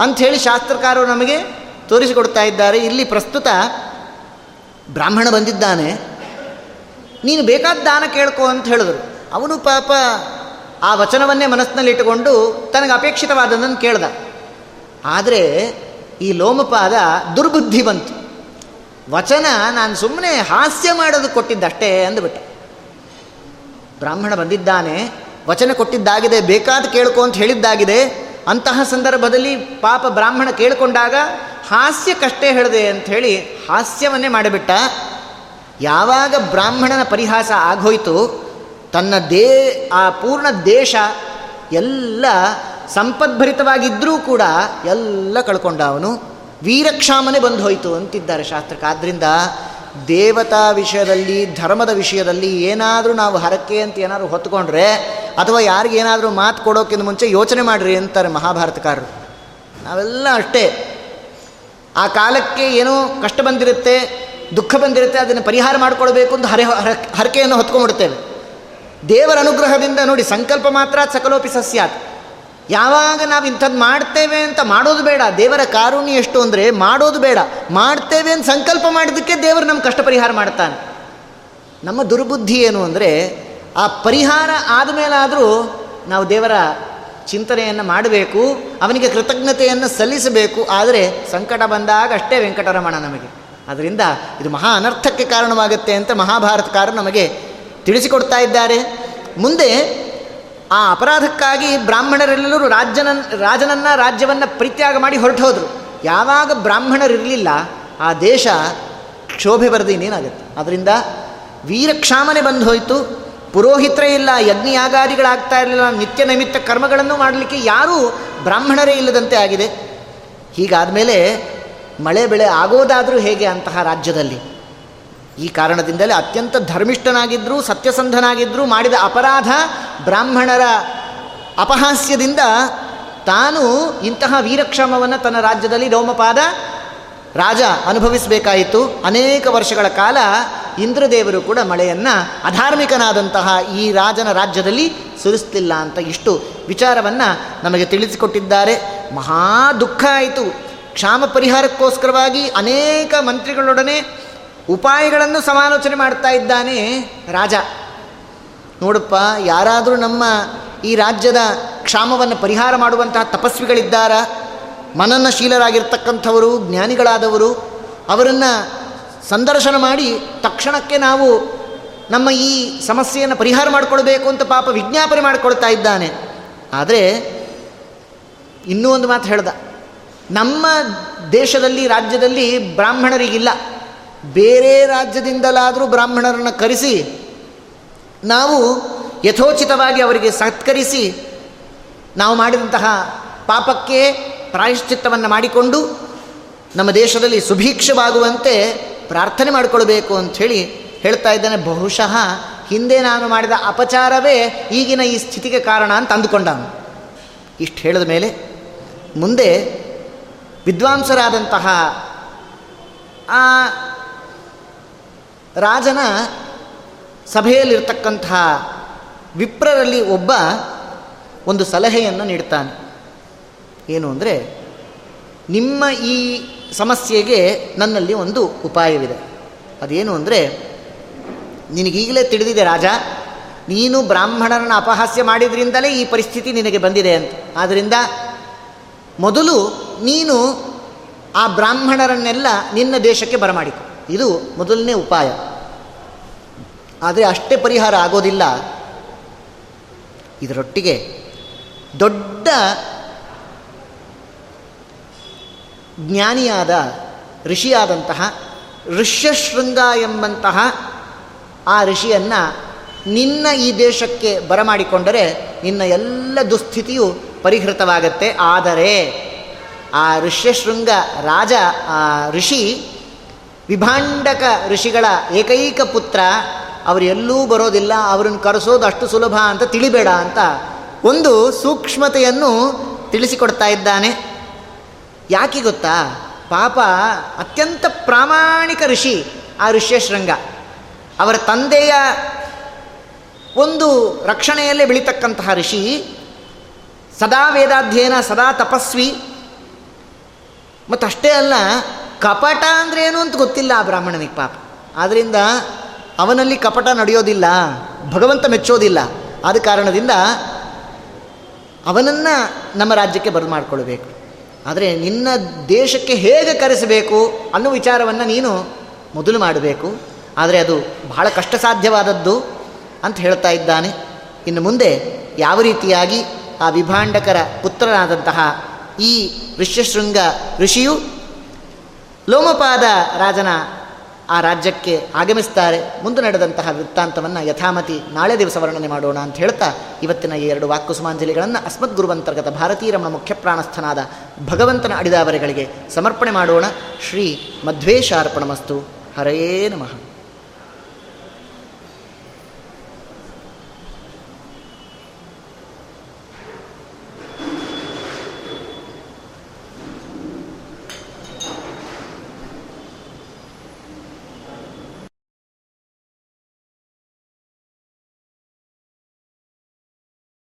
[SPEAKER 1] ಅಂಥೇಳಿ ಶಾಸ್ತ್ರಕಾರರು ನಮಗೆ ತೋರಿಸಿಕೊಡ್ತಾ ಇದ್ದಾರೆ. ಇಲ್ಲಿ ಪ್ರಸ್ತುತ ಬ್ರಾಹ್ಮಣ ಬಂದಿದ್ದಾನೆ. ನೀನು ಬೇಕಾದ ದಾನ ಕೇಳ್ಕೊ ಅಂತ ಹೇಳಿದ್ರು. ಅವನು ಪಾಪ ಆ ವಚನವನ್ನೇ ಮನಸ್ಸಿನಲ್ಲಿ ಇಟ್ಟುಕೊಂಡು ತನಗೆ ಅಪೇಕ್ಷಿತವಾದದ್ದನ್ನು ಕೇಳ್ದ. ಆದರೆ ಈ ಲೋಮಪಾದ ದುರ್ಬುದ್ಧಿ ಬಂತು. ವಚನ ನಾನು ಸುಮ್ಮನೆ ಹಾಸ್ಯ ಮಾಡೋದು ಕೊಟ್ಟಿದ್ದಷ್ಟೇ ಅಂದುಬಿಟ್ಟ. ಬ್ರಾಹ್ಮಣ ಬಂದಿದ್ದಾನೆ, ವಚನ ಕೊಟ್ಟಿದ್ದಾಗಿದೆ, ಬೇಕಾದ ಕೇಳ್ಕೊ ಅಂತ ಹೇಳಿದ್ದಾಗಿದೆ, ಅಂತಹ ಸಂದರ್ಭದಲ್ಲಿ ಪಾಪ ಬ್ರಾಹ್ಮಣ ಕೇಳಿಕೊಂಡಾಗ ಹಾಸ್ಯಕ್ಕಷ್ಟೇ ಹೇಳಿದೆ ಹೇಳಿ ಹಾಸ್ಯವನ್ನೇ ಮಾಡಿಬಿಟ್ಟ. ಯಾವಾಗ ಬ್ರಾಹ್ಮಣನ ಪರಿಹಾಸ ಆಗೋಯ್ತು, ತನ್ನ ದೇ, ಆ ಪೂರ್ಣ ದೇಶ ಎಲ್ಲ ಸಂಪದ್ಭರಿತವಾಗಿದ್ದರೂ ಕೂಡ ಎಲ್ಲ ಕಳ್ಕೊಂಡ ಅವನು ವೀರಕ್ಷಾಮನೆ ಬಂದು ಹೋಯಿತು ಅಂತಿದ್ದಾರೆ ಶಾಸ್ತ್ರಕ್ಕೆ ಆದ್ದರಿಂದ ದೇವತಾ ವಿಷಯದಲ್ಲಿ, ಧರ್ಮದ ವಿಷಯದಲ್ಲಿ ಏನಾದರೂ ನಾವು ಹರಕೆ ಅಂತ ಏನಾದರೂ ಹೊತ್ಕೊಂಡ್ರೆ, ಅಥವಾ ಯಾರಿಗೇನಾದರೂ ಮಾತು ಕೊಡೋಕ್ಕಿಂತ ಮುಂಚೆ ಯೋಚನೆ ಮಾಡಿರಿ ಅಂತಾರೆ ಮಹಾಭಾರತಕಾರರು. ನಾವೆಲ್ಲ ಅಷ್ಟೇ. ಆ ಕಾಲಕ್ಕೆ ಏನೋ ಕಷ್ಟ ಬಂದಿರುತ್ತೆ, ದುಃಖ ಬಂದಿರುತ್ತೆ, ಅದನ್ನು ಪರಿಹಾರ ಮಾಡಿಕೊಳ್ಬೇಕು ಅಂತ ಹರೆ ಹರಕೆಯನ್ನು ಹೊತ್ಕೊಂಡ್ಬಿಡ್ತೇವೆ. ದೇವರ ಅನುಗ್ರಹದಿಂದ ನೋಡಿ, ಸಂಕಲ್ಪ ಮಾತ್ರ ಸಕಲೋಪಿ ಸಸ್ಯಾತ್. ಯಾವಾಗ ನಾವು ಇಂಥದ್ದು ಮಾಡ್ತೇವೆ ಅಂತ ಮಾಡೋದು ಬೇಡ. ದೇವರ ಕಾರುಣ್ಯ ಎಷ್ಟು ಅಂದರೆ ಮಾಡೋದು ಬೇಡ. ಮಾಡ್ತೇವೆ ಅಂತ ಸಂಕಲ್ಪ ಮಾಡಿದ್ದಕ್ಕೆ ದೇವರು ನಮ್ಮ ಕಷ್ಟ ಪರಿಹಾರ ಮಾಡ್ತಾನೆ. ನಮ್ಮ ದುರ್ಬುದ್ಧಿ ಏನು ಅಂದರೆ ಆ ಪರಿಹಾರ ಆದಮೇಲಾದರೂ ನಾವು ದೇವರ ಚಿಂತನೆಯನ್ನು ಮಾಡಬೇಕು, ಅವನಿಗೆ ಕೃತಜ್ಞತೆಯನ್ನು ಸಲ್ಲಿಸಬೇಕು. ಆದರೆ ಸಂಕಟ ಬಂದಾಗ ಅಷ್ಟೇ ವೆಂಕಟರಮಣ ನಮಗೆ. ಅದರಿಂದ ಇದು ಮಹಾ ಅನರ್ಥಕ್ಕೆ ಕಾರಣವಾಗುತ್ತೆ ಅಂತ ಮಹಾಭಾರತಕಾರ ನಮಗೆ ತಿಳಿಸಿಕೊಡ್ತಾ ಇದ್ದಾರೆ. ಮುಂದೆ ಆ ಅಪರಾಧಕ್ಕಾಗಿ ಬ್ರಾಹ್ಮಣರೆಲ್ಲರೂ ರಾಜ್ಯನ ರಾಜನನ್ನ, ರಾಜ್ಯವನ್ನು ಪರಿತ್ಯಾಗ ಮಾಡಿ ಹೊರಟು ಹೋದರು. ಯಾವಾಗ ಬ್ರಾಹ್ಮಣರಿರಲಿಲ್ಲ, ಆ ದೇಶ ಕ್ಷೋಭೆ ಬರೆದು ಇನ್ನೇನಾಗುತ್ತೆ? ಅದರಿಂದ ವೀರಕ್ಷಾಮನೆ ಬಂದು ಹೋಯಿತು. ಪುರೋಹಿತರೇ ಇಲ್ಲ, ಯಜ್ಞಯಾಗಾದಿಗಳಾಗ್ತಾ ಇರಲಿಲ್ಲ, ನಿತ್ಯ ನೈಮಿತ್ತ ಕರ್ಮಗಳನ್ನು ಮಾಡಲಿಕ್ಕೆ ಯಾರೂ ಬ್ರಾಹ್ಮಣರೇ ಇಲ್ಲದಂತೆ ಆಗಿದೆ. ಹೀಗಾದ ಮೇಲೆ ಮಳೆ ಬೆಳೆ ಆಗೋದಾದರೂ ಹೇಗೆ ಅಂತಹ ರಾಜ್ಯದಲ್ಲಿ? ಈ ಕಾರಣದಿಂದಲೇ ಅತ್ಯಂತ ಧರ್ಮಿಷ್ಠನಾಗಿದ್ದರೂ ಸತ್ಯಸಂಧನಾಗಿದ್ದರೂ ಮಾಡಿದ ಅಪರಾಧ ಬ್ರಾಹ್ಮಣರ ಅಪಹಾಸ್ಯದಿಂದ ತಾನು ಇಂತಹ ವೀರಕ್ಷಮವನ್ನು ತನ್ನ ರಾಜ್ಯದಲ್ಲಿ ರೋಮಪಾದ ರಾಜ ಅನುಭವಿಸಬೇಕಾಯಿತು. ಅನೇಕ ವರ್ಷಗಳ ಕಾಲ ಇಂದ್ರದೇವರು ಕೂಡ ಮಳೆಯನ್ನು ಅಧಾರ್ಮಿಕನಾದಂತಹ ಈ ರಾಜನ ರಾಜ್ಯದಲ್ಲಿ ಸುರಿಸ್ತಿಲ್ಲ ಅಂತ ಇಷ್ಟು ವಿಚಾರವನ್ನು ನಮಗೆ ತಿಳಿಸಿಕೊಟ್ಟಿದ್ದಾರೆ. ಮಹಾ ದುಃಖ ಆಯಿತು. ಕ್ಷಾಮ ಪರಿಹಾರಕ್ಕೋಸ್ಕರವಾಗಿ ಅನೇಕ ಮಂತ್ರಿಗಳೊಡನೆ ಉಪಾಯಗಳನ್ನು ಸಮಾಲೋಚನೆ ಮಾಡ್ತಾ ಇದ್ದಾನೆ ರಾಜ. ನೋಡಪ್ಪ, ಯಾರಾದರೂ ನಮ್ಮ ಈ ರಾಜ್ಯದ ಕ್ಷಾಮವನ್ನು ಪರಿಹಾರ ಮಾಡುವಂತಹ ತಪಸ್ವಿಗಳಿದ್ದಾರ? ಮನನಶೀಲರಾಗಿರ್ತಕ್ಕಂಥವರು, ಜ್ಞಾನಿಗಳಾದವರು, ಅವರನ್ನು ಸಂದರ್ಶನ ಮಾಡಿ ತಕ್ಷಣಕ್ಕೆ ನಾವು ನಮ್ಮ ಈ ಸಮಸ್ಯೆಯನ್ನು ಪರಿಹಾರ ಮಾಡಿಕೊಳ್ಬೇಕು ಅಂತ ಪಾಪ ವಿಜ್ಞಾಪನೆ ಮಾಡಿಕೊಳ್ತಾ ಇದ್ದಾನೆ. ಆದರೆ ಇನ್ನೂ ಒಂದು ಮಾತು ಹೇಳ್ದ, ನಮ್ಮ ದೇಶದಲ್ಲಿ, ರಾಜ್ಯದಲ್ಲಿ ಬ್ರಾಹ್ಮಣರಿಗಿಲ್ಲ. ಬೇರೆ ರಾಜ್ಯದಿಂದಲಾದರೂ ಬ್ರಾಹ್ಮಣರನ್ನು ಕರೆಸಿ, ನಾವು ಯಥೋಚಿತವಾಗಿ ಅವರಿಗೆ ಸತ್ಕರಿಸಿ, ನಾವು ಮಾಡಿದಂತಹ ಪಾಪಕ್ಕೆ ಪ್ರಾಯಶ್ಚಿತ್ತವನ್ನು ಮಾಡಿಕೊಂಡು, ನಮ್ಮ ದೇಶದಲ್ಲಿ ಸುಭೀಕ್ಷವಾಗುವಂತೆ ಪ್ರಾರ್ಥನೆ ಮಾಡಿಕೊಳ್ಬೇಕು ಅಂಥೇಳಿ ಹೇಳ್ತಾ ಇದ್ದಾನೆ. ಬಹುಶಃ ಹಿಂದೆ ನಾನು ಮಾಡಿದ ಅಪಚಾರವೇ ಈಗಿನ ಈ ಸ್ಥಿತಿಗೆ ಕಾರಣ ಅಂತ ಅಂದುಕೊಂಡನು. ಇಷ್ಟು ಹೇಳಿದ ಮೇಲೆ ಮುಂದೆ ವಿದ್ವಾಂಸರಾದಂತಹ ಆ ರಾಜನ ಸಭೆಯಲ್ಲಿರ್ತಕ್ಕಂಥ ವಿಪ್ರರಲ್ಲಿ ಒಬ್ಬ ಒಂದು ಸಲಹೆಯನ್ನು ನೀಡ್ತಾನೆ. ಏನು ಅಂದರೆ, ನಿಮ್ಮ ಈ ಸಮಸ್ಯೆಗೆ ನನ್ನಲ್ಲಿ ಒಂದು ಉಪಾಯವಿದೆ. ಅದೇನು ಅಂದರೆ, ನಿನಗೀಗಲೇ ತಿಳಿದಿದೆ ರಾಜ, ನೀನು ಬ್ರಾಹ್ಮಣರನ್ನು ಅಪಹಾಸ್ಯ ಮಾಡಿದ್ರಿಂದಲೇ ಈ ಪರಿಸ್ಥಿತಿ ನಿನಗೆ ಬಂದಿದೆ ಅಂತ. ಆದ್ದರಿಂದ ಮೊದಲು ನೀನು ಆ ಬ್ರಾಹ್ಮಣರನ್ನೆಲ್ಲ ನಿನ್ನ ದೇಶಕ್ಕೆ ಬರಮಾಡಿಕೊ. ಇದು ಮೊದಲನೇ ಉಪಾಯ. ಆದರೆ ಅಷ್ಟೇ ಪರಿಹಾರ ಆಗೋದಿಲ್ಲ. ಇದರೊಟ್ಟಿಗೆ ದೊಡ್ಡ ಜ್ಞಾನಿಯಾದ ಋಷಿಯಾದಂತಹ ಋಷ್ಯಶೃಂಗ ಎಂಬಂತಹ ಆ ಋಷಿಯನ್ನು ನಿನ್ನ ಈ ದೇಶಕ್ಕೆ ಬರಮಾಡಿಕೊಂಡರೆ ನಿನ್ನ ಎಲ್ಲ ದುಸ್ಥಿತಿಯು ಪರಿಹೃತವಾಗತ್ತೆ. ಆದರೆ ಆ ಋಷ್ಯಶೃಂಗ ರಾಜ, ಆ ಋಷಿ ವಿಭಾಂಡಕ ಋಷಿಗಳ ಏಕೈಕ ಪುತ್ರ, ಅವರು ಎಲ್ಲೂ ಬರೋದಿಲ್ಲ, ಅವರನ್ನು ಕರೆಸೋದು ಅಷ್ಟು ಸುಲಭ ಅಂತ ತಿಳಿಬೇಡ ಅಂತ ಒಂದು ಸೂಕ್ಷ್ಮತೆಯನ್ನು ತಿಳಿಸಿಕೊಡ್ತಾ ಇದ್ದಾನೆ. ಯಾಕೆ ಗೊತ್ತಾ? ಪಾಪ ಅತ್ಯಂತ ಪ್ರಾಮಾಣಿಕ ಋಷಿ ಆ ಋಷ್ಯಶೃಂಗ ಅವರ ತಂದೆಯ ಒಂದು ರಕ್ಷಣೆಯಲ್ಲೇ ಬೆಳೀತಕ್ಕಂತಹ ಋಷಿ, ಸದಾ ವೇದಾಧ್ಯಯನ, ಸದಾ ತಪಸ್ವಿ. ಮತ್ತಷ್ಟೇ ಅಲ್ಲ ಕಪಟ ಅಂದ್ರೆ ಏನು ಅಂತ ಗೊತ್ತಿಲ್ಲ ಆ ಬ್ರಾಹ್ಮಣನಿಗೆ ಪಾಪ. ಆದ್ದರಿಂದ ಅವನಲ್ಲಿ ಕಪಟ ನಡೆಯೋದಿಲ್ಲ, ಭಗವಂತ ಮೆಚ್ಚೋದಿಲ್ಲ. ಆದ ಕಾರಣದಿಂದ ಅವನನ್ನು ನಮ್ಮ ರಾಜ್ಯಕ್ಕೆ ಬರಲು ಮಾಡಿಕೊಳ್ಬೇಕು. ಆದರೆ ನಿನ್ನ ದೇಶಕ್ಕೆ ಹೇಗೆ ಕರೆಸಬೇಕು ಅನ್ನೋ ವಿಚಾರವನ್ನು ನೀನು ಮೊದಲು ಮಾಡಬೇಕು. ಆದರೆ ಅದು ಬಹಳ ಕಷ್ಟ ಸಾಧ್ಯವಾದದ್ದು ಅಂತ ಹೇಳ್ತಾ ಇದ್ದಾನೆ. ಇನ್ನು ಮುಂದೆ ಯಾವ ರೀತಿಯಾಗಿ ಆ ವಿಭಾಂಡಕರ ಪುತ್ರನಾದಂತಹ ಈ ಋಷ್ಯಶೃಂಗ ಋಷಿಯು ಲೋಮಪಾದ ರಾಜನ ಆ ರಾಜ್ಯಕ್ಕೆ ಆಗಮಿಸ್ತಾರೆ. ಮುಂದೆ ನಡೆದಂತಹ ವೃತ್ತಾಂತವನ್ನು ಯಥಾಮತಿ ನಾಳೆ ದಿವಸ ವರ್ಣನೆ ಮಾಡೋಣ ಅಂತ ಹೇಳ್ತಾ ಇವತ್ತಿನ ಈ ಎರಡು ವಾಕ್ಕುಸುಮಾಂಜಲಿಗಳನ್ನು ಅಸ್ಮದ್ ಗುರುವಂತರ್ಗತ ಭಾರತೀಯ ರಮಣ ಮುಖ್ಯ ಪ್ರಾಣಸ್ಥನಾದ ಭಗವಂತನ ಅಡಿದಾವರೆಗಳಿಗೆ ಸಮರ್ಪಣೆ ಮಾಡೋಣ. ಶ್ರೀ ಮಧ್ವೇಶಾರ್ಪಣಮಸ್ತು. ಹರೇ ನಮಃ.